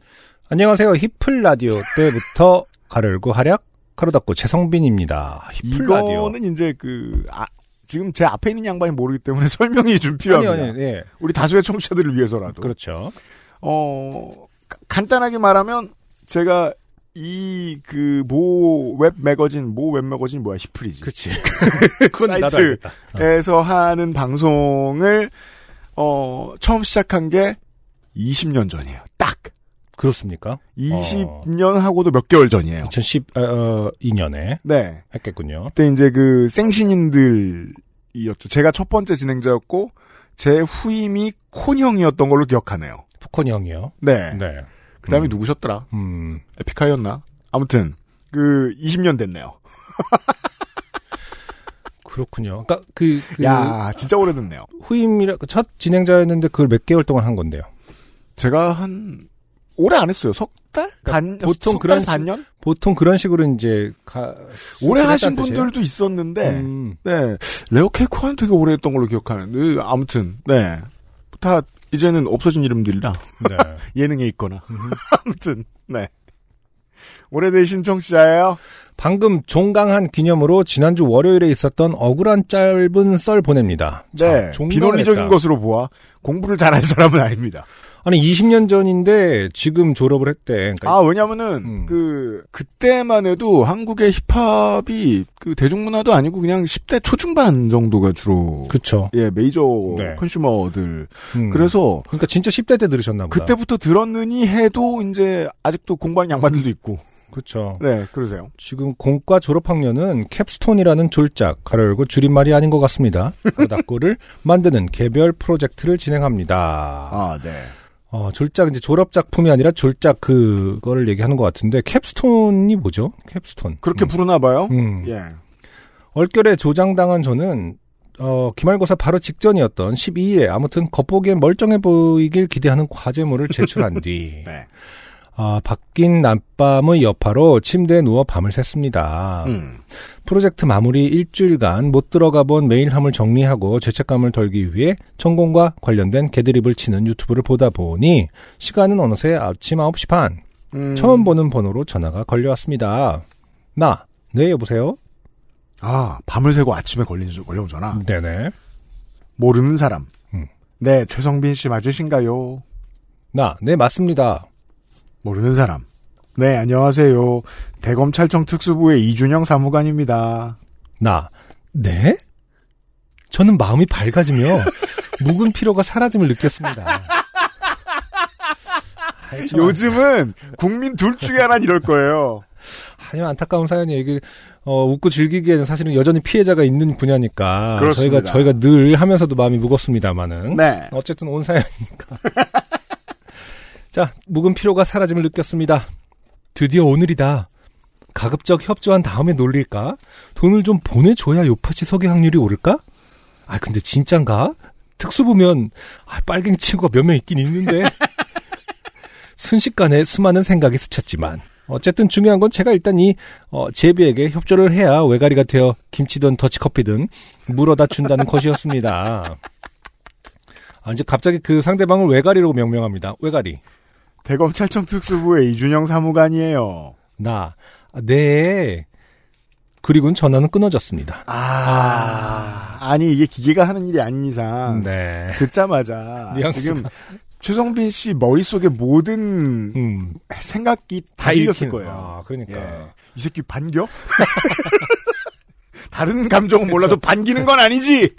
안녕하세요. 히플 라디오 때부터 가르고 활약 닫고 최성빈입니다. 히플 라디오. 이거는 이제 그 아, 지금 제 앞에 있는 양반이 모르기 때문에 설명이 좀 아니 필요합니다. 아니 예. 우리 다수의 청취자들을 위해서라도. 그렇죠. 어 가- 간단하게 말하면 제가 이 그 모 웹 매거진 모 웹 매거진 뭐야 히플이지. 그렇지. 그건 나도 사이트. 알겠다. 어. 에서 하는 방송을 어 처음 시작한 게 20년 전이에요. 딱 그렇습니까? 20년 하고도 몇 개월 전이에요. 2012년에 네. 했겠군요. 그때 이제 그 생신인들이었죠. 제가 첫 번째 진행자였고 제 후임이 콘 형이었던 걸로 기억하네요. 푸콘 형이요. 네. 네. 그다음에 음. 누구셨더라? 음. 에피카였나? 아무튼 그 20년 됐네요. 그렇군요. 그러니까 그, 그 야, 진짜 오래됐네요. 후임이라 그첫 진행자였는데 그걸 몇 개월 동안 한 건데요. 제가 한 오래 안 했어요. 석 달? 반 그러니까 보통 석 그런 반년? 보통 그런 식으로 이제 가, 오래 하신 수술했다는 뜻이에요? 분들도 있었는데 음, 네. 레오 케이크는 되게 오래 했던 걸로 기억하는데 아무튼 네. 다 이제는 없어진 이름들이라 네. 예능에 있거나 아무튼 네. 오래되신 청취자예요. 방금 종강한 기념으로 지난주 월요일에 있었던 억울한 짧은 썰 보냅니다. 네. 자, 비논리적인 했다. 것으로 보아 공부를 잘할 사람은 아닙니다. 아니 20년 전인데 지금 졸업을 했대. 그러니까 아, 왜냐면은, 음. 그, 그때만 해도 한국의 힙합이 그 대중문화도 아니고 그냥 10대 초중반 정도가 주로. 그쵸. 예, 메이저 네. 컨슈머들. 음. 그래서 그러니까 진짜 10대 때 들으셨나 보다. 그때부터 들었느니 해도 이제 아직도 공부하는 양반들도 있고. 그쵸. 네, 그러세요. 지금 공과 졸업학년은 캡스톤이라는 졸작, 가로 열고 줄임말이 아닌 것 같습니다. 가로 닫고를 만드는 개별 프로젝트를 진행합니다. 아, 네. 어, 졸작, 이제 졸업 작품이 아니라 졸작 그거를 얘기하는 것 같은데, 캡스톤이 뭐죠? 캡스톤. 그렇게 음. 부르나 봐요? 음. 예. 얼결에 조장당한 저는 어, 기말고사 바로 직전이었던 12일에 아무튼 겉보기엔 멀쩡해 보이길 기대하는 과제물을 제출한 뒤 네. 아, 바뀐 낮밤의 여파로 침대에 누워 밤을 샜습니다. 음. 프로젝트 마무리 일주일간 못 들어가 본 메일함을 정리하고 죄책감을 덜기 위해 전공과 관련된 개드립을 치는 유튜브를 보다 보니 시간은 어느새 아침 9시 반. 음. 처음 보는 번호로 전화가 걸려왔습니다. 나, 네, 여보세요? 아, 밤을 새고 아침에 걸린, 걸려온 전화. 네네. 모르는 사람. 음. 네, 최성빈 씨 맞으신가요? 나, 네, 맞습니다. 모르는 사람. 네, 안녕하세요. 대검찰청 특수부의 이준영 사무관입니다. 나, 네? 저는 마음이 밝아지며 묵은 피로가 사라짐을 느꼈습니다. 참 요즘은 국민 둘 중에 하나는 이럴 거예요. 하지만 안타까운 사연이에요. 이게 어, 웃고 즐기기에는 사실은 여전히 피해자가 있는 분야니까 그렇습니다. 저희가 저희가 늘 하면서도 마음이 무겁습니다만은 네. 어쨌든 온 사연이니까. 자, 묵은 피로가 사라짐을 느꼈습니다. 드디어 오늘이다. 가급적 협조한 다음에 놀릴까? 돈을 좀 보내줘야 요파시 소개 확률이 오를까? 아, 근데 진짠가? 특수부면 아, 빨갱이 친구가 몇 명 있긴 있는데 순식간에 수많은 생각이 스쳤지만 어쨌든 중요한 건 제가 일단 이 어, 제비에게 협조를 해야 외가리가 되어 김치든 더치커피든 물어다 준다는 것이었습니다. 아, 이제 갑자기 그 상대방을 외가리로 명명합니다. 외가리. 대검찰청 특수부의 이준영 사무관이에요. 나. 아, 네. 그리고는 전화는 끊어졌습니다. 아, 아 니 이게 기계가 하는 일이 아닌 이상 네. 듣자마자. 지금 최성빈 씨 머릿속에 모든 음. 생각이 다 읽히는- 거예요. 아, 그러니까. 예. 이 새끼 반겨? 다른 감정은 몰라도 반기는 건 아니지.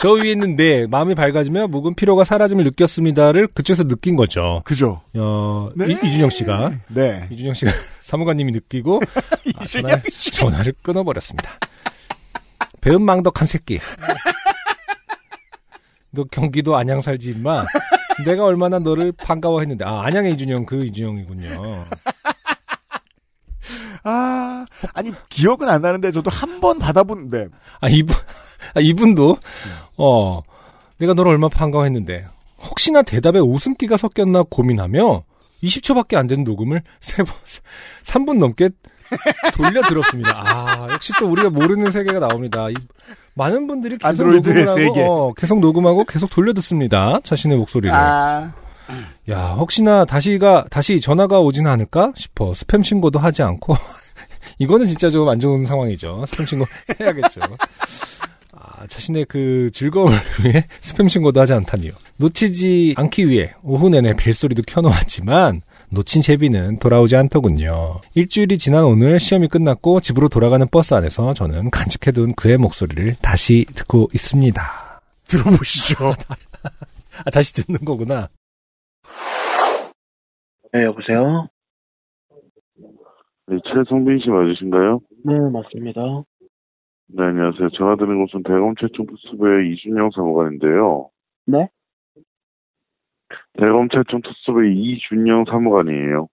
저 위에 있는 네, 마음이 밝아지며 묵은 피로가 사라짐을 느꼈습니다를 그쪽에서 느낀 거죠. 그죠? 어, 네. 이, 준영 씨가. 네. 이준영 씨가 사무관님이 느끼고 아, 전화를, 전화를 끊어버렸습니다. 배은망덕한 새끼. 너 경기도 안양 살지 임마. 내가 얼마나 너를 반가워했는데 아 안양의 이준영 그 이준영이군요. 아, 아니 기억은 안 나는데 저도 한 번 받아본 네. 아 이분 아, 이분도 어 내가 너를 얼마나 반가워했는데 혹시나 대답에 웃음기가 섞였나 고민하며 20초밖에 안 되는 녹음을 세 번, 3분 넘게 돌려 들었습니다. 아, 역시 또 우리가 모르는 세계가 나옵니다. 이, 많은 분들이 계속 안드로이드의 녹음을 하고, 세계. 어, 계속 녹음하고 계속 돌려 듣습니다. 자신의 목소리를. 아. 야, 혹시나 다시가, 다시 전화가 오지는 않을까 싶어. 스팸 신고도 하지 않고. 이거는 진짜 좀 안 좋은 상황이죠. 스팸 신고 해야겠죠. 아, 자신의 그 즐거움을 위해 스팸 신고도 하지 않다니요. 놓치지 않기 위해 오후 내내 벨소리도 켜놓았지만, 놓친 제비는 돌아오지 않더군요. 일주일이 지난 오늘 시험이 끝났고 집으로 돌아가는 버스 안에서 저는 간직해둔 그의 목소리를 다시 듣고 있습니다. 들어보시죠. 아, 다시 듣는 거구나. 네, 여보세요? 네, 최성빈 씨 맞으신가요? 네, 맞습니다. 네, 안녕하세요. 전화 드린 곳은 대검 최종 특수부의 이준영 사무관인데요. 네? 대검 최종 특수부의 이준영 사무관이에요.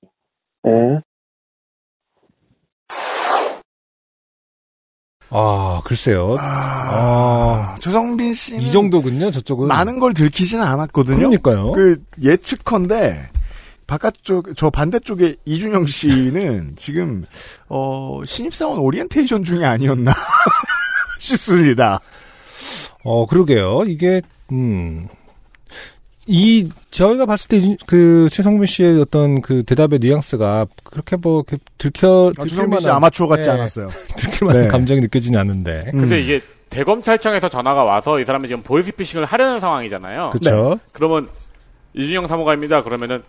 네. 아, 글쎄요. 아, 최성빈 씨는 이 정도군요, 저쪽은. 많은 걸 들키지는 않았거든요. 그러니까요. 그 예측컨대 바깥쪽 저 반대쪽에 이준영 씨는 지금 어 신입사원 오리엔테이션 중에 아니었나 싶습니다. 어, 그러게요. 이게, 음. 이, 저희가 봤을 때, 이- 그, 최성민 씨의 어떤 그 대답의 뉘앙스가 그렇게 뭐, 이렇게 들켜, 들킬 최성빈 씨 만한- 아마추어 같지 네, 않았어요. 들킬 만한 네. 감정이 느껴지는 않는데. 음. 근데 이게 대검찰청에서 전화가 와서 이 사람이 지금 보이스피싱을 하려는 상황이잖아요. 그쵸. 그러면 이준영 사무관입니다. 그러면은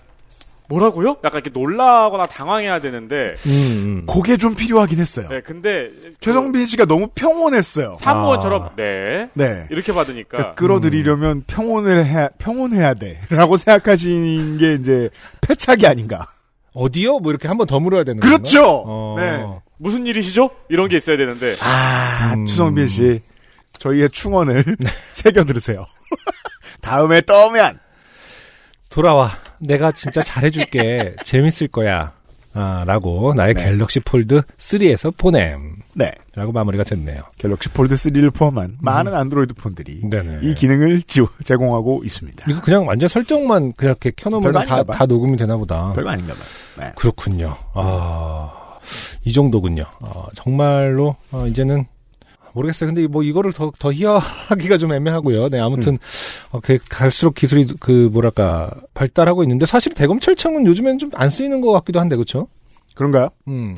뭐라고요? 약간 이렇게 놀라거나 당황해야 되는데. 음, 음. 그게 좀 필요하긴 했어요. 네, 근데 최성빈 씨가 너무 평온했어요. 사무원처럼 아. 네 네. 이렇게 받으니까 그러니까 끌어들이려면 평온을 해 평온해야 돼라고 생각하시는 게 이제 패착이 아닌가. 어디요? 뭐 이렇게 한 번 더 물어야 되는 그렇죠. 어. 네. 무슨 일이시죠? 이런 게 있어야 되는데 아, 음. 최성빈 씨, 저희의 충언을 새겨 들으세요. 다음에 또 오면 돌아와. 내가 진짜 잘해줄게. 재밌을 거야. 아, 라고 나의 네. 갤럭시 폴드 3에서 보냄. 네 라고 마무리가 됐네요. 갤럭시 폴드 3를 포함한 많은 안드로이드 폰들이 네네. 이 기능을 지- 제공하고 있습니다. 이거 그냥 완전 설정만 그렇게 켜놓으면 다, 봐. 다 녹음이 되나 보다. 별거 아닌가 봐요. 네. 그렇군요. 아, 이 정도군요. 아, 정말로, 어, 이제는, 모르겠어요. 근데 뭐 이거를 더, 더 희화하기가 좀 애매하고요. 네, 아무튼, 음. 어, 그 갈수록 기술이 그, 뭐랄까, 발달하고 있는데 사실 대검찰청은 요즘엔 좀 안 쓰이는 것 같기도 한데, 그쵸? 그런가요? 음.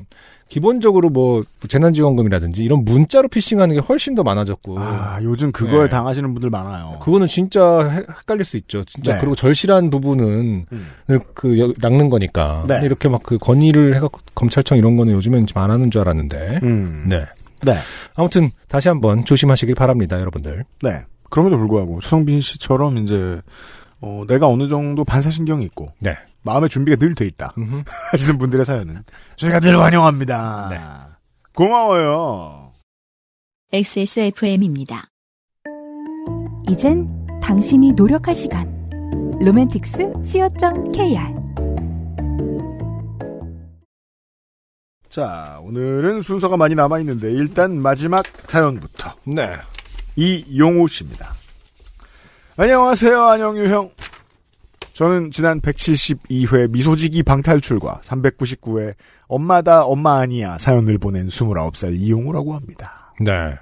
기본적으로 뭐, 재난지원금이라든지 이런 문자로 피싱하는 게 훨씬 더 많아졌고. 아, 요즘 그거에 네. 당하시는 분들 많아요. 그거는 진짜 헷- 헷갈릴 수 있죠. 진짜. 네. 그리고 절실한 부분은 음. 그 여- 낚는 거니까. 네. 이렇게 막 그 건의를 해갖고 검찰청 이런 거는 요즘엔 좀 안 하는 줄 알았는데. 음. 네. 네. 아무튼 다시 한번 조심하시길 바랍니다, 여러분들. 네. 그럼에도 불구하고 최성빈 씨처럼 이제 어, 내가 어느 정도 반사신경이 있고 네. 마음의 준비가 늘 돼 있다 음흠. 하시는 분들의 사연은 저희가 늘 환영합니다. 네. 고마워요. XSFM입니다. 이젠 당신이 노력할 시간. 로맨틱스 co.kr 자, 오늘은 순서가 많이 남아 있는데 일단 마지막 사연부터 네. 이용우 씨입니다. 안녕하세요, 안영유 형. 저는 지난 172회 미소지기 방탈출과 399회 엄마다 엄마 아니야 사연을 보낸 29살 이용우라고 합니다. 네.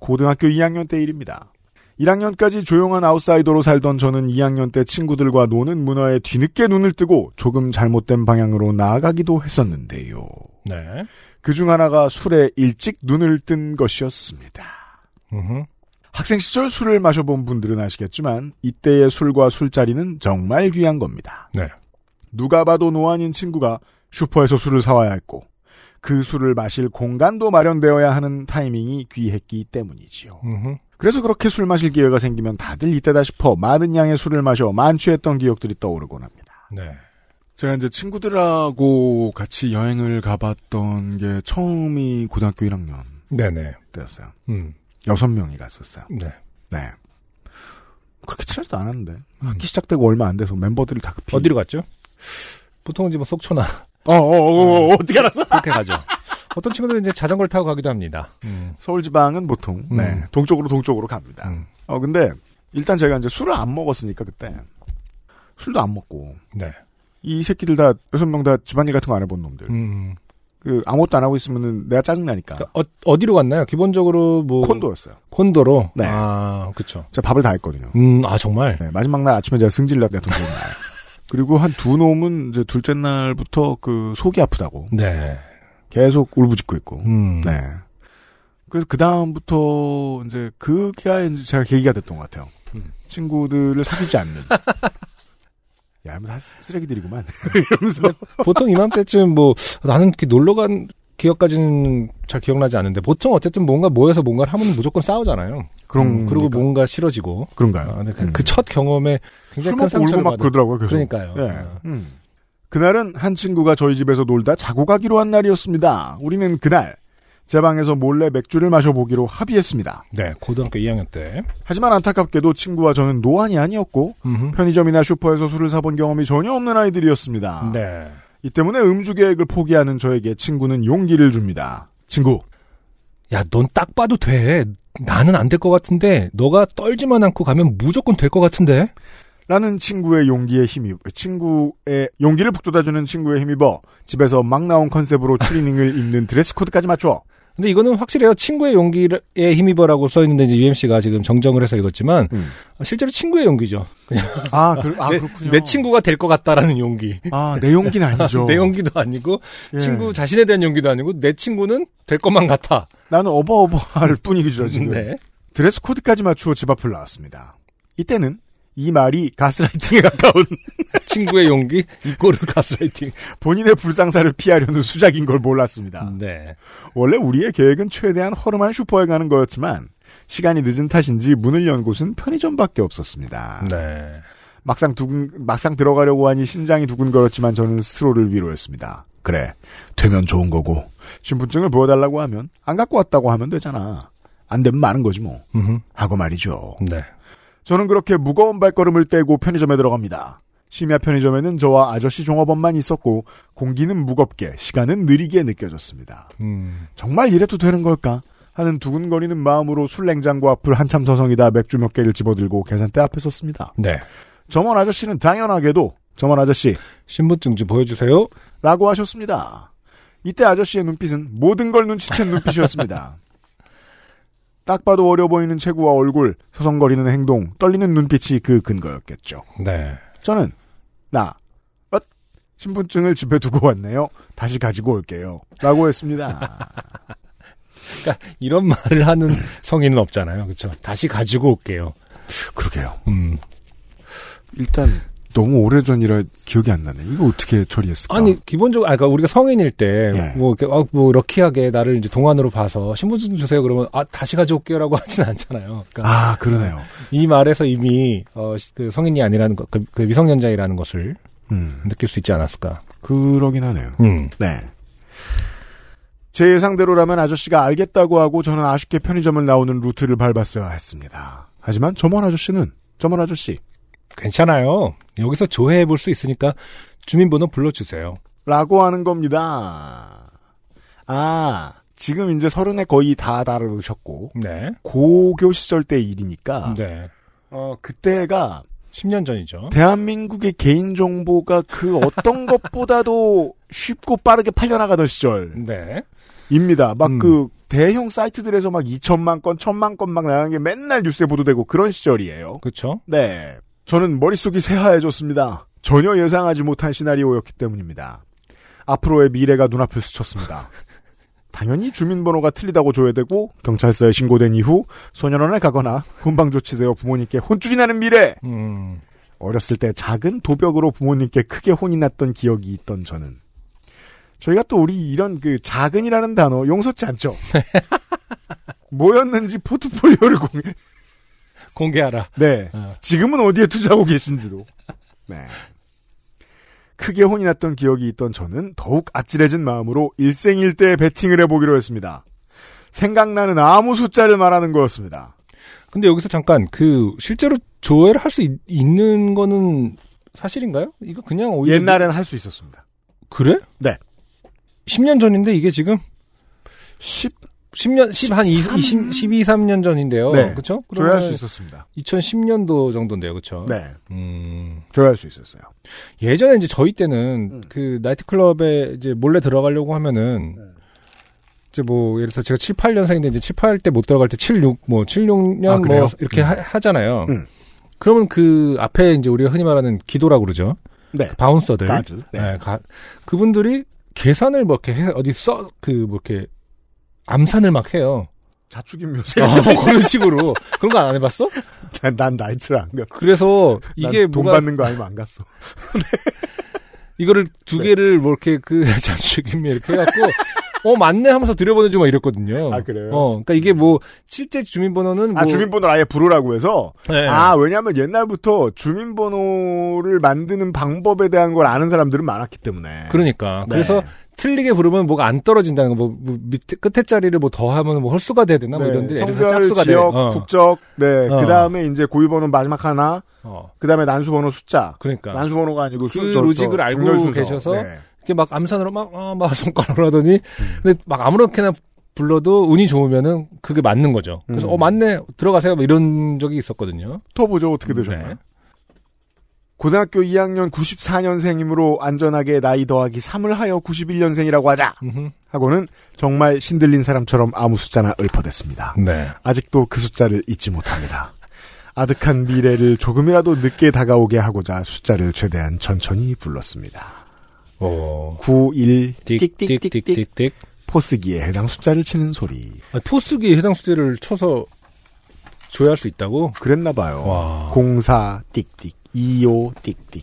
고등학교 2학년 때 일입니다. 1학년까지 조용한 아웃사이더로 살던 저는 2학년 때 친구들과 노는 문화에 뒤늦게 눈을 뜨고 조금 잘못된 방향으로 나아가기도 했었는데요. 네. 그중 하나가 술에 일찍 눈을 뜬 것이었습니다. 음흠. 학생 시절 술을 마셔본 분들은 아시겠지만 이때의 술과 술자리는 정말 귀한 겁니다. 네. 누가 봐도 노안인 친구가 슈퍼에서 술을 사와야 했고 그 술을 마실 공간도 마련되어야 하는 타이밍이 귀했기 때문이지요. 음흠. 그래서 그렇게 술 마실 기회가 생기면 다들 이때다 싶어 많은 양의 술을 마셔 만취했던 기억들이 떠오르곤 합니다. 네. 제가 이제 친구들하고 같이 여행을 가봤던 게 처음이 고등학교 1학년 네네. 때였어요. 음. 여섯 명이 갔었어요. 네. 네. 그렇게 친하지도 않았는데 학기 시작되고 얼마 안 돼서 멤버들이 다 급히 어디로 갔죠? 보통은 이제 뭐 속초나 어어 어 어, 떻게 알았어? 그렇게 가죠. 어떤 친구들은 이제 자전거를 타고 가기도 합니다. 음. 서울 지방은 보통 음. 네 동쪽으로 동쪽으로 갑니다. 음. 어 근데 일단 제가 이제 술을 안 먹었으니까 그때 술도 안 먹고 네. 이 새끼들 다 여섯 명 다 집안일 같은 거 안 해본 놈들. 음. 그 아무것도 안 하고 있으면은 내가 짜증 나니까. 어, 어디로 갔나요? 기본적으로 뭐 콘도였어요. 콘도로. 네. 아, 그쵸. 제가 밥을 다 했거든요. 음, 아 정말. 네, 마지막 날 아침에 제가 승질 났던 나요. 그리고 한 두 놈은 이제 둘째 날부터 그 속이 아프다고 네. 계속 울부짖고 있고. 음. 네. 그래서 그 다음부터 이제 그게 이제 제가 계기가 됐던 것 같아요. 음. 친구들을 사귀지 않는. 야, 뭐다 쓰레기들이구만. 이러면서 보통 이맘때쯤 뭐 나는 이렇게 놀러 간 기억까지는 잘 기억나지 않는데 보통 어쨌든 뭔가 모여서 뭔가를 하면 무조건 싸우잖아요. 그런 음, 그리고 겁니까? 뭔가 싫어지고. 그런가요? 아, 음. 그첫 경험에 술 굉장히 큰 상처를 막 받은. 그러더라고요. 계속. 그러니까요. 네. 아. 음. 그날은 한 친구가 저희 집에서 놀다 자고 가기로 한 날이었습니다. 우리는 그날 제 방에서 몰래 맥주를 마셔보기로 합의했습니다. 네, 고등학교 2학년 때. 하지만 안타깝게도 친구와 저는 노안이 아니었고 음흠. 편의점이나 슈퍼에서 술을 사본 경험이 전혀 없는 아이들이었습니다. 네. 이 때문에 음주 계획을 포기하는 저에게 친구는 용기를 줍니다. 친구, 야, 넌 딱 봐도 돼. 나는 안 될 것 같은데 너가 떨지만 않고 가면 무조건 될 것 같은데. 라는 친구의 용기에 힘입, 친구의, 용기를 북돋아주는 친구의 힘입어 집에서 막 나온 컨셉으로 추리닝을 입는 드레스 코드까지 맞춰 근데 이거는 확실해요. 친구의 용기에 힘입어라고 써 있는데 이제 UMC가 지금 정정을 해서 읽었지만 음. 실제로 친구의 용기죠. 아, 그, 아 내, 그렇군요. 내 친구가 될 것 같다라는 용기. 아, 내 용기는 아니죠. 내 용기도 아니고 예. 친구 자신에 대한 용기도 아니고 내 친구는 될 것만 같아. 나는 어버어버할 뿐이죠, 지금. 네. 드레스 코드까지 맞추어 집 앞을 나왔습니다. 이때는 이 말이 가스라이팅에 가까운 친구의 용기 equal 가스라이팅. 본인의 불상사를 피하려는 수작인 걸 몰랐습니다. 네. 원래 우리의 계획은 최대한 허름한 슈퍼에 가는 거였지만 시간이 늦은 탓인지 문을 연 곳은 편의점밖에 없었습니다. 네. 막상 두근 막상 들어가려고 하니 심장이 두근거렸지만 저는 스스로를 위로했습니다. 그래 되면 좋은 거고 신분증을 보여달라고 하면 안 갖고 왔다고 하면 되잖아. 안 되면 많은 거지 뭐. 음흠. 하고 말이죠. 네. 저는 그렇게 무거운 발걸음을 떼고 편의점에 들어갑니다. 심야 편의점에는 저와 아저씨 종업원만 있었고 공기는 무겁게 시간은 느리게 느껴졌습니다. 음. 정말 이래도 되는 걸까? 하는 두근거리는 마음으로 술 냉장고 앞을 한참 서성이다 맥주 몇 개를 집어들고 계산대 앞에 섰습니다. 네. 점원 아저씨는 당연하게도 점원 아저씨 신분증 좀 보여주세요. 라고 하셨습니다. 이때 아저씨의 눈빛은 모든 걸 눈치챈 눈빛이었습니다. 딱 봐도 어려 보이는 체구와 얼굴, 서성거리는 행동, 떨리는 눈빛이 그 근거였겠죠. 네. 저는 나 어? 신분증을 집에 두고 왔네요. 다시 가지고 올게요. 라고 했습니다. 그러니까 이런 말을 하는 성인은 없잖아요. 그렇죠? 다시 가지고 올게요. 그러게요. 음. 일단 너무 오래전이라 기억이 안 나네. 이거 어떻게 처리했을까? 아니 기본적으로 아 그러니까 우리가 성인일 때 예. 뭐 이렇게 아, 뭐 럭키하게 나를 이제 동안으로 봐서 신분증 주세요 그러면 아 다시 가져올게요 라고 하진 않잖아요. 그러니까 아 그러네요. 이 말에서 이미 어, 시- 그 성인이 아니라는 것, 그, 그 미성년자이라는 것을 음 느낄 수 있지 않았을까. 그러긴 하네요. 음. 네. 제 예상대로라면 아저씨가 알겠다고 하고 저는 아쉽게 편의점을 나오는 루트를 밟았어야 했습니다. 하지만 점원 아저씨는 점원 아저씨 괜찮아요. 여기서 조회해 볼 수 있으니까 주민번호 불러주세요. 라고 하는 겁니다. 아 지금 이제 서른에 거의 다 다르셨고 네. 고교 시절 때 일이니까 네. 어 그때가 10년 전이죠. 대한민국의 개인 정보가 그 어떤 것보다도 쉽고 빠르게 팔려나가던 시절입니다. 네. 막 음. 그 대형 사이트들에서 막 2천만 건, 1천만 건 막 나가는 게 맨날 뉴스에 보도되고 그런 시절이에요. 그렇죠. 네. 저는 머릿속이 새하얘졌습니다. 전혀 예상하지 못한 시나리오였기 때문입니다. 앞으로의 미래가 눈앞을 스쳤습니다. 당연히 주민번호가 틀리다고 조회되고 경찰서에 신고된 이후 소년원에 가거나 훈방 조치되어 부모님께 혼쭐이 나는 미래. 음. 어렸을 때 작은 도벽으로 부모님께 크게 혼이 났던 기억이 있던 저는 저희가 또 우리 이런 그 작은이라는 단어 용서치 않죠. 뭐였는지 포트폴리오를 공개. 공개하라. 네. 어. 지금은 어디에 투자하고 계신지도. 네. 크게 혼이 났던 기억이 있던 저는 더욱 아찔해진 마음으로 일생일대 베팅을 해보기로 했습니다. 생각나는 아무 숫자를 말하는 거였습니다. 근데 여기서 잠깐 그 실제로 조회를 할 수 있는 거는 사실인가요? 이거 그냥 오히려 옛날에는 할 수 있었습니다. 그래? 네. 10년 전인데 이게 지금 10, 10년, 10, 한 20, 20, 12, 3년 전인데요. 네. 그쵸? 조회할 수 있었습니다. 2010년도 정도인데요. 그쵸? 네. 음, 조회할 수 있었어요. 예전에 이제 저희 때는 음. 그 나이트클럽에 이제 몰래 들어가려고 하면은 네. 이제 뭐 예를 들어서 제가 7, 8년생인데 이제 7, 8때 못 들어갈 때 7, 6, 뭐 7, 6년 아, 뭐? 이렇게 음. 하, 잖아요 음. 그러면 그 앞에 이제 우리가 흔히 말하는 기도라고 그러죠. 네. 바운서들. 가드. 네. 네, 가- 그분들이 계산을 뭐 이렇게 해, 어디 써, 그, 뭐 이렇게, 암산을 막 해요. 자축인 묘세. 아, 뭐 그런 식으로. 그런 거 안 해봤어? 난, 난 나이트를 안 가. 그래서 이게 돈 뭐가, 받는 거 아니면 안 갔어. 이거를 두 네. 개를 뭐 이렇게 그, 자축임이 이렇게 해갖고, 어, 맞네 하면서 들여보내주고 막 이랬거든요. 아, 그래요? 어, 그러니까 이게 뭐, 실제 주민번호는 뭐. 아, 주민번호를 아예 부르라고 해서? 네. 아, 왜냐면 옛날부터 주민번호를 만드는 방법에 대한 걸 아는 사람들은 많았기 때문에. 그러니까. 네. 그래서 틀리게 부르면 뭐가 안 떨어진다는 거, 뭐, 뭐 밑에, 끝에 자리를 뭐 더 하면 뭐 홀수가 돼야 되나? 뭐 네, 이런데. 성별, 짝수가 돼. 지역, 어. 국적, 네. 어. 그 다음에 이제 고유번호 마지막 하나, 어. 그 다음에 난수번호 숫자. 그러니까. 난수번호가 아니고 그 수, 저, 로직을 저, 알고 순서. 계셔서 네. 이렇게 막 암산으로 막, 아, 막 손가락으로 하더니, 음. 근데 막 아무렇게나 불러도 운이 좋으면은 그게 맞는 거죠. 그래서 음. 어, 맞네. 들어가세요. 뭐 이런 적이 있었거든요. 또 보죠. 어떻게 되셨나요? 네. 고등학교 2학년 94년생이므로 안전하게 나이 더하기 3을 하여 91년생이라고 하자. 하고는 정말 신들린 사람처럼 아무 숫자나 읊어댔습니다. 네. 아직도 그 숫자를 잊지 못합니다. 아득한 미래를 조금이라도 늦게 다가오게 하고자 숫자를 최대한 천천히 불렀습니다. 오. 91 띡, 띡, 띡, 띡띡띡띡 띡, 띡. 포스기에 해당 숫자를 치는 소리. 아, 포스기에 해당 수대를 쳐서 조회할 수 있다고? 그랬나 봐요. 와. 04 띡띡 25 띡띡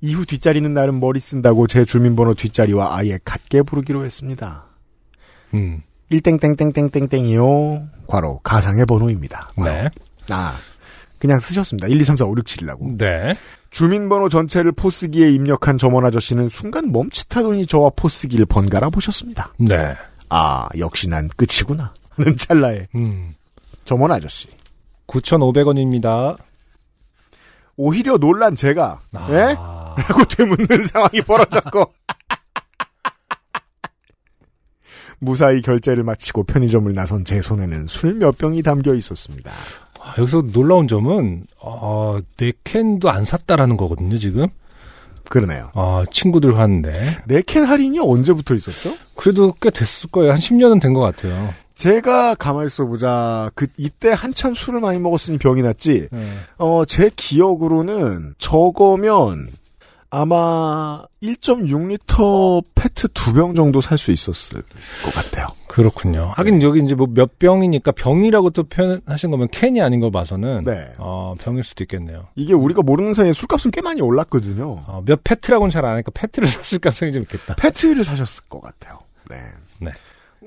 이후 뒷자리는 나름 머리 쓴다고 제 주민번호 뒷자리와 아예 같게 부르기로 했습니다. 음. 1땡땡땡땡땡땡이요. 괄호 가상의 번호입니다. 네. 아 그냥 쓰셨습니다. 1, 2, 3, 4, 5, 6, 7이라고. 네. 주민번호 전체를 포스기에 입력한 점원 아저씨는 순간 멈칫하더니 저와 포스기를 번갈아 보셨습니다. 네. 아 역시 난 끝이구나 하는 찰나에 음. 점원 아저씨. 9,500원입니다. 오히려 놀란 제가 아. 예? 라고 되묻는 상황이 벌어졌고 무사히 결제를 마치고 편의점을 나선 제 손에는 술 몇 병이 담겨 있었습니다. 아, 여기서 놀라운 점은, 어, 네 캔도 안 샀다라는 거거든요, 지금. 그러네요. 아, 친구들 하는데. 네 캔 할인이 언제부터 있었죠? 그래도 꽤 됐을 거예요. 한 10년은 된 것 같아요. 제가 가만히 있어보자. 그, 이때 한참 술을 많이 먹었으니 병이 났지. 네. 어, 제 기억으로는 저거면 아마 1.6리터 페트 두 병 정도 살 수 있었을 것 같아요. 그렇군요. 하긴 여기 이제 뭐 몇 병이니까 병이라고 또 표현하신 거면 캔이 아닌 걸 봐서는 네. 어, 병일 수도 있겠네요. 이게 우리가 모르는 사이에 술값은 꽤 많이 올랐거든요. 어, 몇 페트라고는 잘 안 하니까 페트를 샀을 가능성이 좀 있겠다. 페트를 사셨을 것 같아요. 네. 네.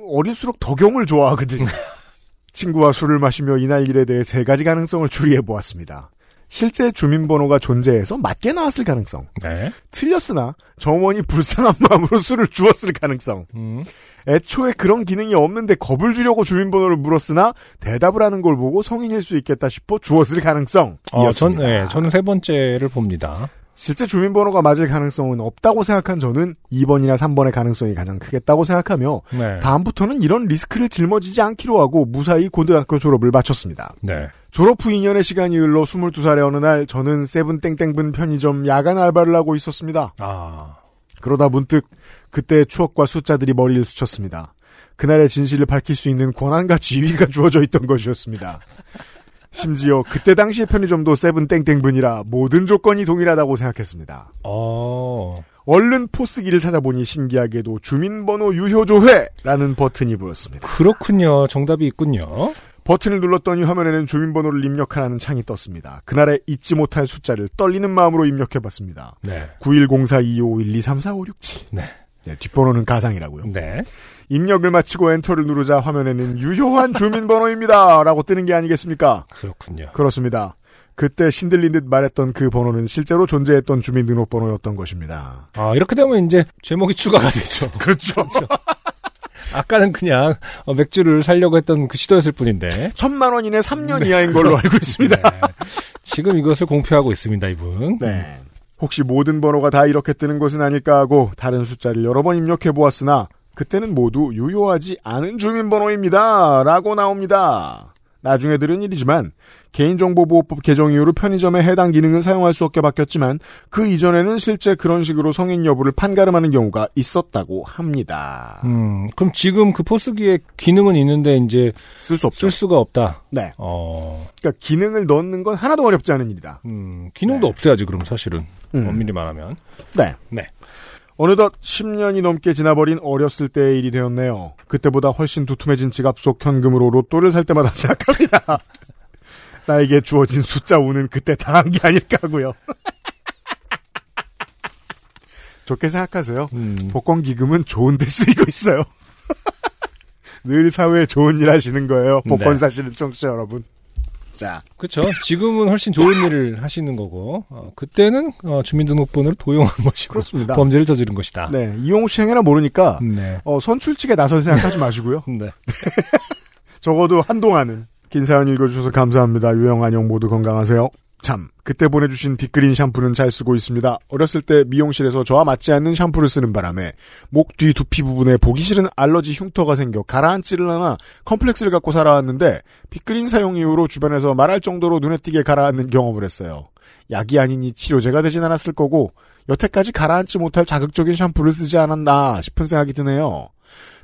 어릴수록 덕용을 좋아하거든요. 친구와 술을 마시며 이날 일에 대해 세 가지 가능성을 추리해 보았습니다. 실제 주민번호가 존재해서 맞게 나왔을 가능성. 네. 틀렸으나 점원이 불쌍한 마음으로 술을 주었을 가능성. 음. 애초에 그런 기능이 없는데 겁을 주려고 주민번호를 물었으나 대답을 하는 걸 보고 성인일 수 있겠다 싶어 주었을 가능성. 어, 전. 네, 저는 세 번째를 봅니다. 실제 주민번호가 맞을 가능성은 없다고 생각한 저는 2번이나 3번의 가능성이 가장 크겠다고 생각하며 네. 다음부터는 이런 리스크를 짊어지지 않기로 하고 무사히 고등학교 졸업을 마쳤습니다. 네. 졸업 후 2년의 시간이 흘러 22살의 어느 날 저는 세븐땡땡분 편의점 야간 알바를 하고 있었습니다. 아, 그러다 문득 그때의 추억과 숫자들이 머리를 스쳤습니다. 그날의 진실을 밝힐 수 있는 권한과 지위가 주어져 있던 것이었습니다. 심지어 그때 당시의 편의점도 세븐 땡땡븐이라 모든 조건이 동일하다고 생각했습니다. 어, 얼른 POS기를 찾아보니 신기하게도 주민번호 유효조회라는 버튼이 보였습니다. 그렇군요. 정답이 있군요. 버튼을 눌렀더니 화면에는 주민번호를 입력하라는 창이 떴습니다. 그날의 잊지 못할 숫자를 떨리는 마음으로 입력해봤습니다. 네. 91042512345667. 네. 네, 뒷번호는 가상이라고요. 네. 입력을 마치고 엔터를 누르자 화면에는 유효한 주민번호입니다. 라고 뜨는 게 아니겠습니까? 그렇군요. 그렇습니다. 그때 신들린 듯 말했던 그 번호는 실제로 존재했던 주민등록번호였던 것입니다. 아, 이렇게 되면 이제 제목이 추가가 되죠. 그렇죠. 아까는 그냥 어, 맥주를 살려고 했던 그 시도였을 뿐인데. 천만 원 이내 3년 이하인 걸로 알고 있습니다. 네. 지금 이것을 공표하고 있습니다, 이분. 네. 혹시 모든 번호가 다 이렇게 뜨는 것은 아닐까 하고 다른 숫자를 여러 번 입력해 보았으나 그때는 모두 유효하지 않은 주민번호입니다. 라고 나옵니다. 나중에 들은 일이지만 개인정보보호법 개정 이후로 편의점에 해당 기능은 사용할 수 없게 바뀌었지만 그 이전에는 실제 그런 식으로 성인 여부를 판가름하는 경우가 있었다고 합니다. 음, 그럼 지금 그 포스기에 기능은 있는데 이제 쓸 수 없죠. 쓸 수가 없다. 네. 어, 그러니까 기능을 넣는 건 하나도 어렵지 않은 일이다. 음, 기능도 없어야지 그럼 사실은 음. 엄밀히 말하면. 네. 네. 어느덧 10년이 넘게 지나버린 어렸을 때의 일이 되었네요. 그때보다 훨씬 두툼해진 지갑 속 현금으로 로또를 살 때마다 생각합니다. 나에게 주어진 숫자 5는 그때 당한 게 아닐까 하고요. 좋게 생각하세요. 음, 복권 기금은 좋은 데 쓰이고 있어요. 늘 사회에 좋은 일 하시는 거예요. 복권 네. 사시는 청취자 여러분. 자, 그렇죠. 지금은 훨씬 좋은 일을 하시는 거고 어, 그때는 어, 주민등록번호를 도용한 것이고 그렇습니다. 범죄를 저지른 것이다. 네, 이용우 씨 행여나 모르니까 네. 어, 선출직에 나설 생각하지 마시고요. 네. 적어도 한동안은 긴 사연 읽어주셔서 감사합니다. 유영 안녕 모두 건강하세요. 참 그때 보내주신 빅그린 샴푸는 잘 쓰고 있습니다. 어렸을 때 미용실에서 저와 맞지 않는 샴푸를 쓰는 바람에 목 뒤 두피 부분에 보기 싫은 알러지 흉터가 생겨 가라앉지를 않아 컴플렉스를 갖고 살아왔는데 빅그린 사용 이후로 주변에서 말할 정도로 눈에 띄게 가라앉는 경험을 했어요. 약이 아니니 치료제가 되진 않았을 거고 여태까지 가라앉지 못할 자극적인 샴푸를 쓰지 않았나 싶은 생각이 드네요.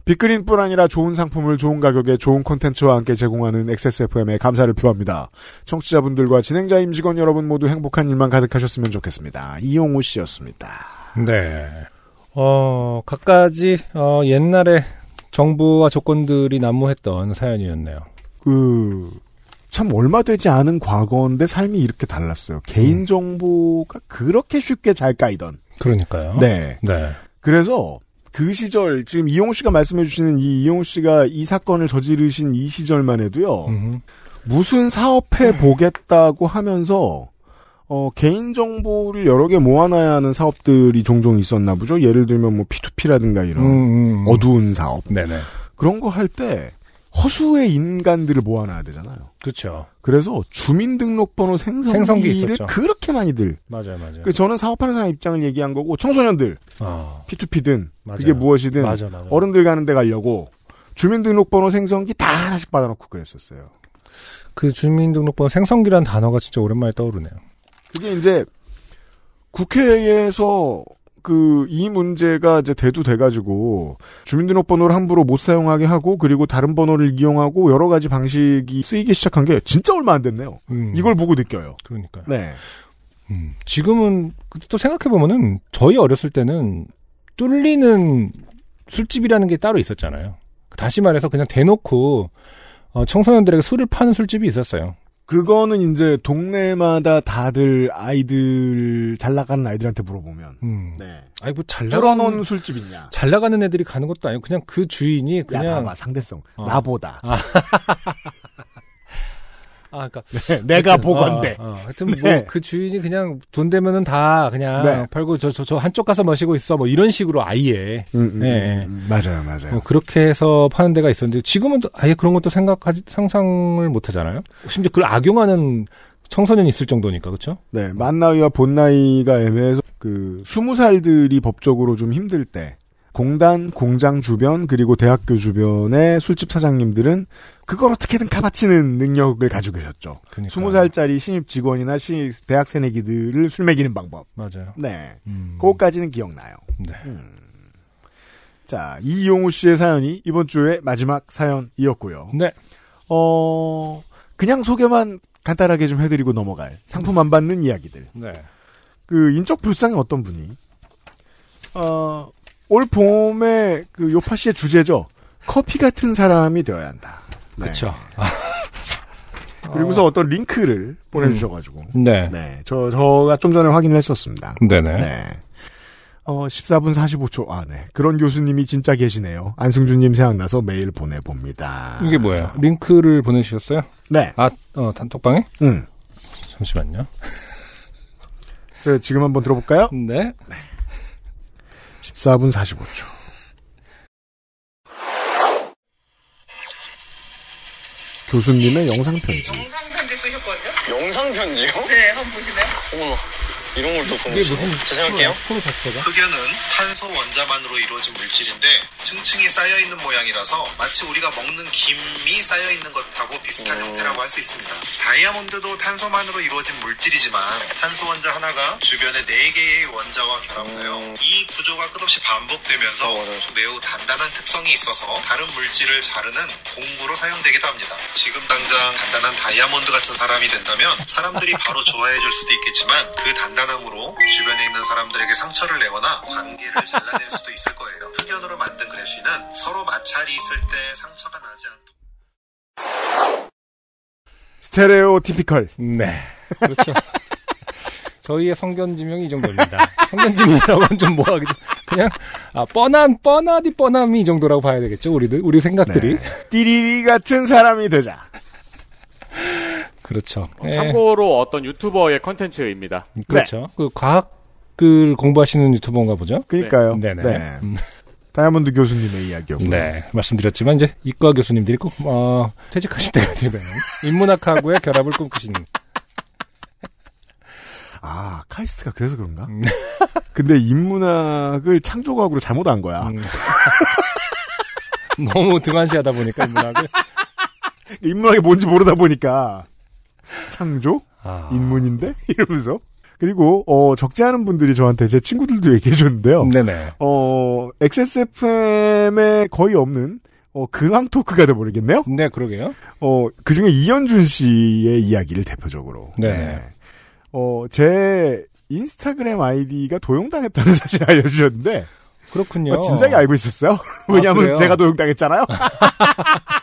빅그린뿐 아니라 좋은 상품을 좋은 가격에 좋은 콘텐츠와 함께 제공하는 XSFM에 감사를 표합니다. 청취자분들과 진행자 임직원 여러분 모두 행복한 일만 가득하셨으면 좋겠습니다. 이용우 씨였습니다. 네. 어, 갖가지, 어, 옛날에 정부와 조건들이 난무했던 사연이었네요. 그, 참 얼마 되지 않은 과거인데 삶이 이렇게 달랐어요. 개인정보가 그렇게 쉽게 잘 까이던. 그러니까요. 네. 네. 그래서 그 시절, 지금 이용우 씨가 말씀해 주시는 이 이용우 씨가 이 사건을 저지르신 이 시절만 해도요. 음, 무슨 사업해 보겠다고 하면서 어, 개인 정보를 여러 개 모아놔야 하는 사업들이 종종 있었나 보죠. 예를 들면 뭐 P2P라든가 이런 음, 음, 음. 어두운 사업. 네네. 그런 거 할 때 허수의 인간들을 모아놔야 되잖아요. 그렇죠. 그래서 주민등록번호 생성기 생성기를 있었죠. 그렇게 많이들. 맞아요, 맞아요. 그 저는 사업하는 사람 입장을 얘기한 거고 청소년들 어, P2P든 맞아요. 그게 무엇이든 맞아, 맞아. 어른들 가는 데 가려고 주민등록번호 생성기 다 하나씩 받아놓고 그랬었어요. 그 주민등록번호 생성기란 단어가 진짜 오랜만에 떠오르네요. 그게 이제 국회에서 그 이 문제가 이제 대두돼가지고 주민등록번호를 함부로 못 사용하게 하고 그리고 다른 번호를 이용하고 여러 가지 방식이 쓰이기 시작한 게 진짜 얼마 안 됐네요. 음, 이걸 보고 느껴요. 그러니까요. 네. 음, 지금은 또 생각해보면은 저희 어렸을 때는 뚫리는 술집이라는 게 따로 있었잖아요. 다시 말해서 그냥 대놓고 어, 청소년들에게 술을 파는 술집이 있었어요. 그거는 이제 동네마다 다들 아이들 잘 나가는 아이들한테 물어보면 음. 네. 아니 뭐잘 나가는 술집 있냐? 잘 나가는 애들이 가는 것도 아니고 그냥 그 주인이 야 그냥 봐봐 상대성 어. 나보다 아 그러니까 내가 하여튼, 보건데 어, 어, 하여튼 네. 뭐그 주인이 그냥 돈 되면은 다 그냥 네. 팔고 저 저 저 한쪽 가서 마시고 있어 뭐 이런 식으로 아예 음, 음, 네. 음, 음. 맞아요 맞아요 뭐 그렇게 해서 파는 데가 있었는데 지금은 또 아예 그런 것도 생각하지 상상을 못 하잖아요. 심지어 그걸 악용하는 청소년이 있을 정도니까 그렇죠? 네, 만 나이와 본 나이가 애매해서 그 스무 살들이 법적으로 좀 힘들 때 공단, 공장 주변 그리고 대학교 주변의 술집 사장님들은 그걸 어떻게든 가바치는 능력을 가지고 계셨죠. 그러니까 스무 살짜리 신입 직원이나 신입 대학 새내기들을 술 먹이는 방법. 맞아요. 네, 음, 그거까지는 기억나요. 네. 자, 이용우 씨의 사연이 이번 주의 마지막 사연이었고요. 네. 어, 그냥 소개만 간단하게 좀 해드리고 넘어갈 상품 안 받는 이야기들. 네. 그 인적 불상의 어떤 분이 어, 올 봄에 그 요파 씨의 주제죠. 커피 같은 사람이 되어야 한다. 네. 그렇죠. 그리고서 어떤 링크를 보내주셔가지고 네. 네, 저 저가 좀 전에 확인을 했었습니다. 네네. 네. 어, 14분 45초. 아, 네. 그런 교수님이 진짜 계시네요. 안승준님 생각나서 메일 보내봅니다. 이게 뭐예요? 링크를 보내주셨어요? 네. 아, 어, 단톡방에? 응. 잠시만요. 저 지금 한번 들어볼까요? 네. 14분 45초. 교수님의 영상편지. 영상 편지 쓰셨거든요? 영상 편지요? 네, 한번 보실래요? 어머. 이런 걸또 무슨 죄송할게요. 흑연은 탄소 원자만으로 이루어진 물질인데 층층이 쌓여 있는 모양이라서 마치 우리가 먹는 김이 쌓여 있는 것하고 비슷한 형태라고 할 수 있습니다. 다이아몬드도 탄소만으로 이루어진 물질이지만 탄소 원자 하나가 주변의 네 개의 원자와 결합하여 이 구조가 끝없이 반복되면서 매우 단단한 특성이 있어서 다른 물질을 자르는 공구로 사용되기도 합니다. 지금 당장 단단한 다이아몬드 같은 사람이 된다면 사람들이 바로 좋아해 줄 수도 있겠지만 그 단단 함으로 주변에 있는 사람들에게 상처를 내거나 관계를 잘라낼 수도 있을 거예요. 흑연으로 만든 그래피는 서로 마찰이 있을 때 상처가 나지 않도록 스테레오 티피컬. 네. 그렇죠. 저희의 성견 지명이 이 정도입니다. 성견 지명이라고는 좀 뭐하기 좀 그냥 아 뻔한 뻔하디 뻔함이 이 정도라고 봐야 되겠죠. 우리들 우리 생각들이 네. 띠리리 같은 사람이 되자. 그렇죠. 어, 예. 참고로 어떤 유튜버의 컨텐츠입니다. 그렇죠. 그 과학을 공부하시는 유튜버인가 보죠. 그러니까요. 네. 네네. 네. 음, 다이아몬드 교수님의 이야기였고. 네. 말씀드렸지만 이제 이과 교수님들이 꼭 어, 퇴직하실 때가 되면 인문학하고의 결합을 꿈꾸시는. 아, 카이스트가 그래서 그런가? 음. 근데 인문학을 창조과학으로 잘못 한 거야. 음. 너무 등한시하다 보니까 인문학을. 인문학이 뭔지 모르다 보니까 창조? 아. 인문인데? 이러면서. 그리고 어 적지 않은 분들이 저한테 제 친구들도 얘기해 줬는데요. 네네. 어 XSFM에 거의 없는 어 근황 토크가 돼 버리겠네요. 네, 그러게요. 어 그중에 이현준 씨의 이야기를 대표적으로. 네. 어제 인스타그램 아이디가 도용당했다는 사실 알려주셨는데 그렇군요. 어, 진작에 알고 있었어요. 왜냐하면 그래요? 제가 도용당했잖아요.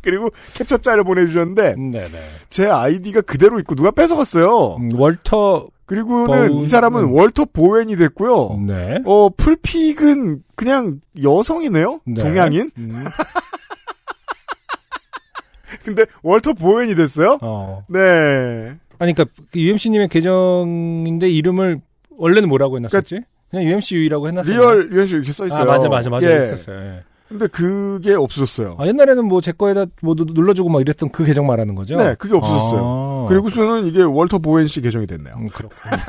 그리고 캡처 짤을 보내주셨는데 네네. 제 아이디가 그대로 있고 누가 뺏어갔어요. 음, 월터. 그리고는 보운- 이 사람은 음. 월터 보웬이 됐고요. 네. 어 풀픽은 그냥 여성이네요. 네. 동양인. 음, 근데 월터 보웬이 됐어요. 어. 네. 아니, 그니까, UMC님의 계정인데 이름을 원래는 뭐라고 해놨었지? 그냥 UMCU라고 해놨어요. 리얼 유현씨 이렇게 써 있어요. 아, 맞아, 맞아, 맞아. 예. 있었어요. 예. 근데 그게 없어졌어요. 아, 옛날에는 뭐 제 거에다 뭐 누- 눌러주고 막 이랬던 그 계정 말하는 거죠? 네, 그게 없어졌어요. 아. 그리고서는 이게 월터 보웬 씨 계정이 됐네요. 음, 그렇군요.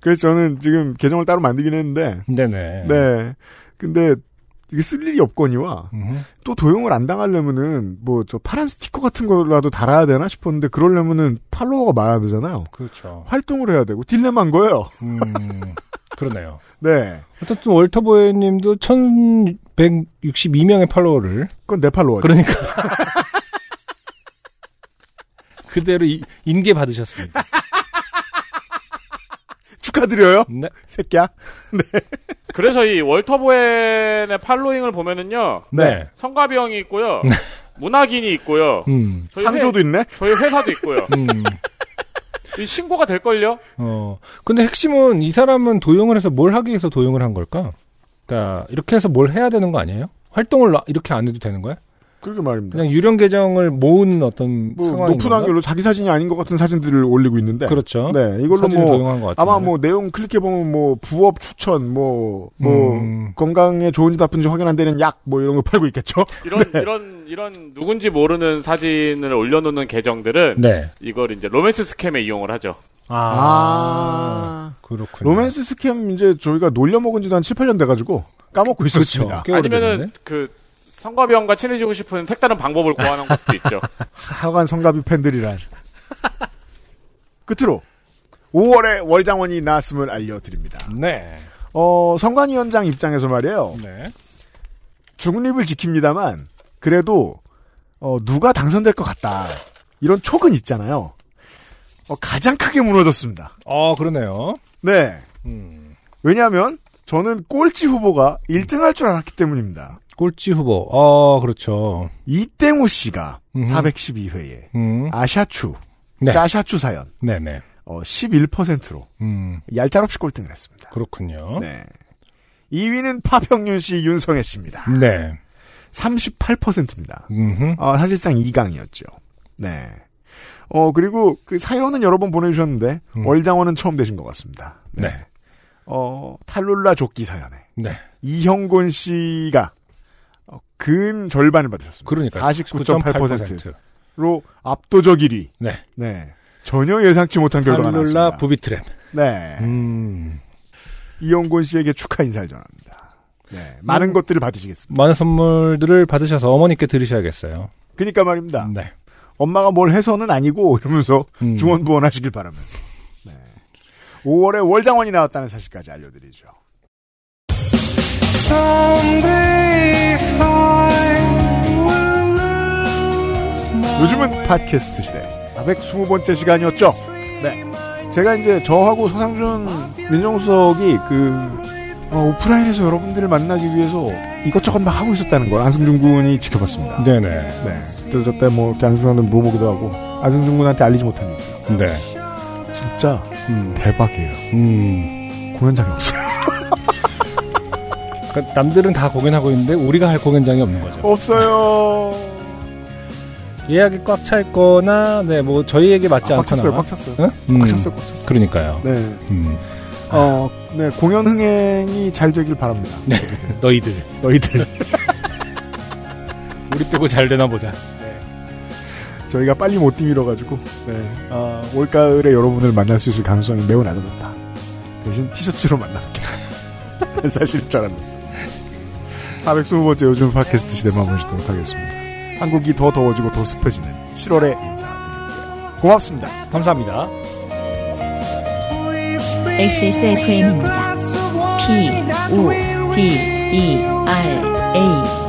그래서 저는 지금 계정을 따로 만들긴 했는데, 네네. 네. 근데 이게 쓸 일이 없거니와 음흠. 또 도용을 안 당하려면은 뭐 저 파란 스티커 같은 거라도 달아야 되나 싶었는데 그러려면은 팔로워가 많아야 되잖아요. 그렇죠. 활동을 해야 되고 딜레마인 거예요. 음, 그러네요. 네. 어쨌든 월터보이 님도 1162명의 팔로워를. 그건 내 팔로워. 그러니까. 그대로 이- 인계 받으셨습니다. 축하드려요. 네. 새끼야. 그래서 이 월터보엔의 팔로잉을 보면은요. 네. 성가비 형이 있고요. 문학인이 있고요. 음. 저희 상조도 회, 있네. 저희 회사도 있고요. 음. 이 신고가 될걸요? 어. 근데 핵심은 이 사람은 도용을 해서 뭘 하기 위해서 도용을 한 걸까? 그러니까 이렇게 해서 뭘 해야 되는 거 아니에요? 활동을 이렇게 안 해도 되는 거야? 그러게 말입니다. 그냥 유령 계정을 모은 어떤 뭐 상황인 높은? 확률로 자기 사진이 아닌 것 같은 사진들을 올리고 있는데. 그렇죠. 네, 이걸로 사진을 뭐 도용한 것 같은데. 아마 뭐 내용 클릭해 보면 뭐 부업 추천 뭐뭐 음. 건강에 좋은지 나쁜지 확인 안 되는 약 뭐 이런 거 팔고 있겠죠. 이런 이런 이런 누군지 모르는 사진을 올려놓는 계정들은 네. 이걸 이제 romance scam에 이용을 하죠. 아. 그렇군요. romance scam 이제 저희가 놀려 먹은 지도 한 7, 8년 돼 가지고 까먹고 있었습니다. 꽤 아니면은? 그 성가비 형과 친해지고 싶은 색다른 방법을 고안한 것도 있죠. 하여간 성가비 팬들이란. 끝으로 5월에 월장원이 나왔음을 알려드립니다. 네. 어, 성관위원장 입장에서 말이에요. 네. 중립을 지킵니다만 그래도 어, 누가 당선될 것 같다. 이런 촉은 있잖아요. 어, 가장 크게 무너졌습니다. 어, 그러네요. 네. 음. 왜냐하면 저는 꼴찌 후보가 1등할 줄 알았기 때문입니다. 꼴찌 후보. 어, 그렇죠. 이땡우 씨가 음흠. 412회에 음. 아샤추, 네. 짜샤추 사연 네네. 어, 11%로 음. 얄짤없이 꼴등을 했습니다. 그렇군요. 네. 2위는 파평윤 씨, 윤성애 씨입니다. 네. 38%입니다. 음흠. 어, 사실상 2강이었죠. 네. 어, 그리고 그 사연은 여러 번 보내주셨는데, 음. 월장원은 처음 되신 것 같습니다. 네. 네. 어, 탈룰라 조끼 사연에. 네. 이형곤 씨가 어, 근 절반을 받으셨습니다. 그러니까 49.8%로 49.8%. 압도적 1위. 네. 네. 전혀 예상치 못한 결과가 나왔습니다. 부비트랩. 네. 음. 이영곤 씨에게 축하 인사를 전합니다. 네. 많은 음. 것들을 받으시겠습니다. 많은 선물들을 받으셔서 어머니께 드리셔야겠어요. 그니까 말입니다. 네. 엄마가 뭘 해서는 아니고 이러면서 음. 중원부원 하시길 바라면서. 네. 5월에 월장원이 나왔다는 사실까지 알려드리죠. 요즘은 팟캐스트 시대 420번째 시간이었죠. 네. 제가 이제 저하고 서상준 민정수석이 그 어, 오프라인에서 여러분들을 만나기 위해서 이것저것 막 하고 있었다는 걸 안승준 군이 지켜봤습니다. 네네. 네. 저때 뭐 이렇게 안승준 군한테 물어보기도 하고 안승준 군한테 알리지 못한 게 있어요. 네. 진짜 음. 대박이에요. 음. 공연장이 없어요. 그러니까 남들은 다 공연하고 있는데 우리가 할 공연장이 없는 거죠. 없어요. 예약이 꽉 차 있거나 네 뭐 저희에게 맞지 아, 꽉 않거나. 찼어요. 꽉 찼어요. 응? 음. 꽉 찼어요. 꽉 찼어요. 그러니까요. 네. 음. 어, 네, 공연 흥행이 잘 되길 바랍니다. 네. 너희들. 너희들. 우리 빼고 잘 되나 보자. 저희가 빨리 못 뛰밀어가지고, 네. 아, 올가을에 여러분을 만날 수 있을 가능성이 매우 낮아졌다. 대신 티셔츠로 만나뵙기로. 사실 줄 알았면서. 420번째 요즘 팟캐스트 시대 마무리하도록 하겠습니다. 한국이 더 더워지고 더 습해지는 7월에 인사드릴게요. 고맙습니다. 감사합니다. XSFM입니다. P, O, D, E, R, A.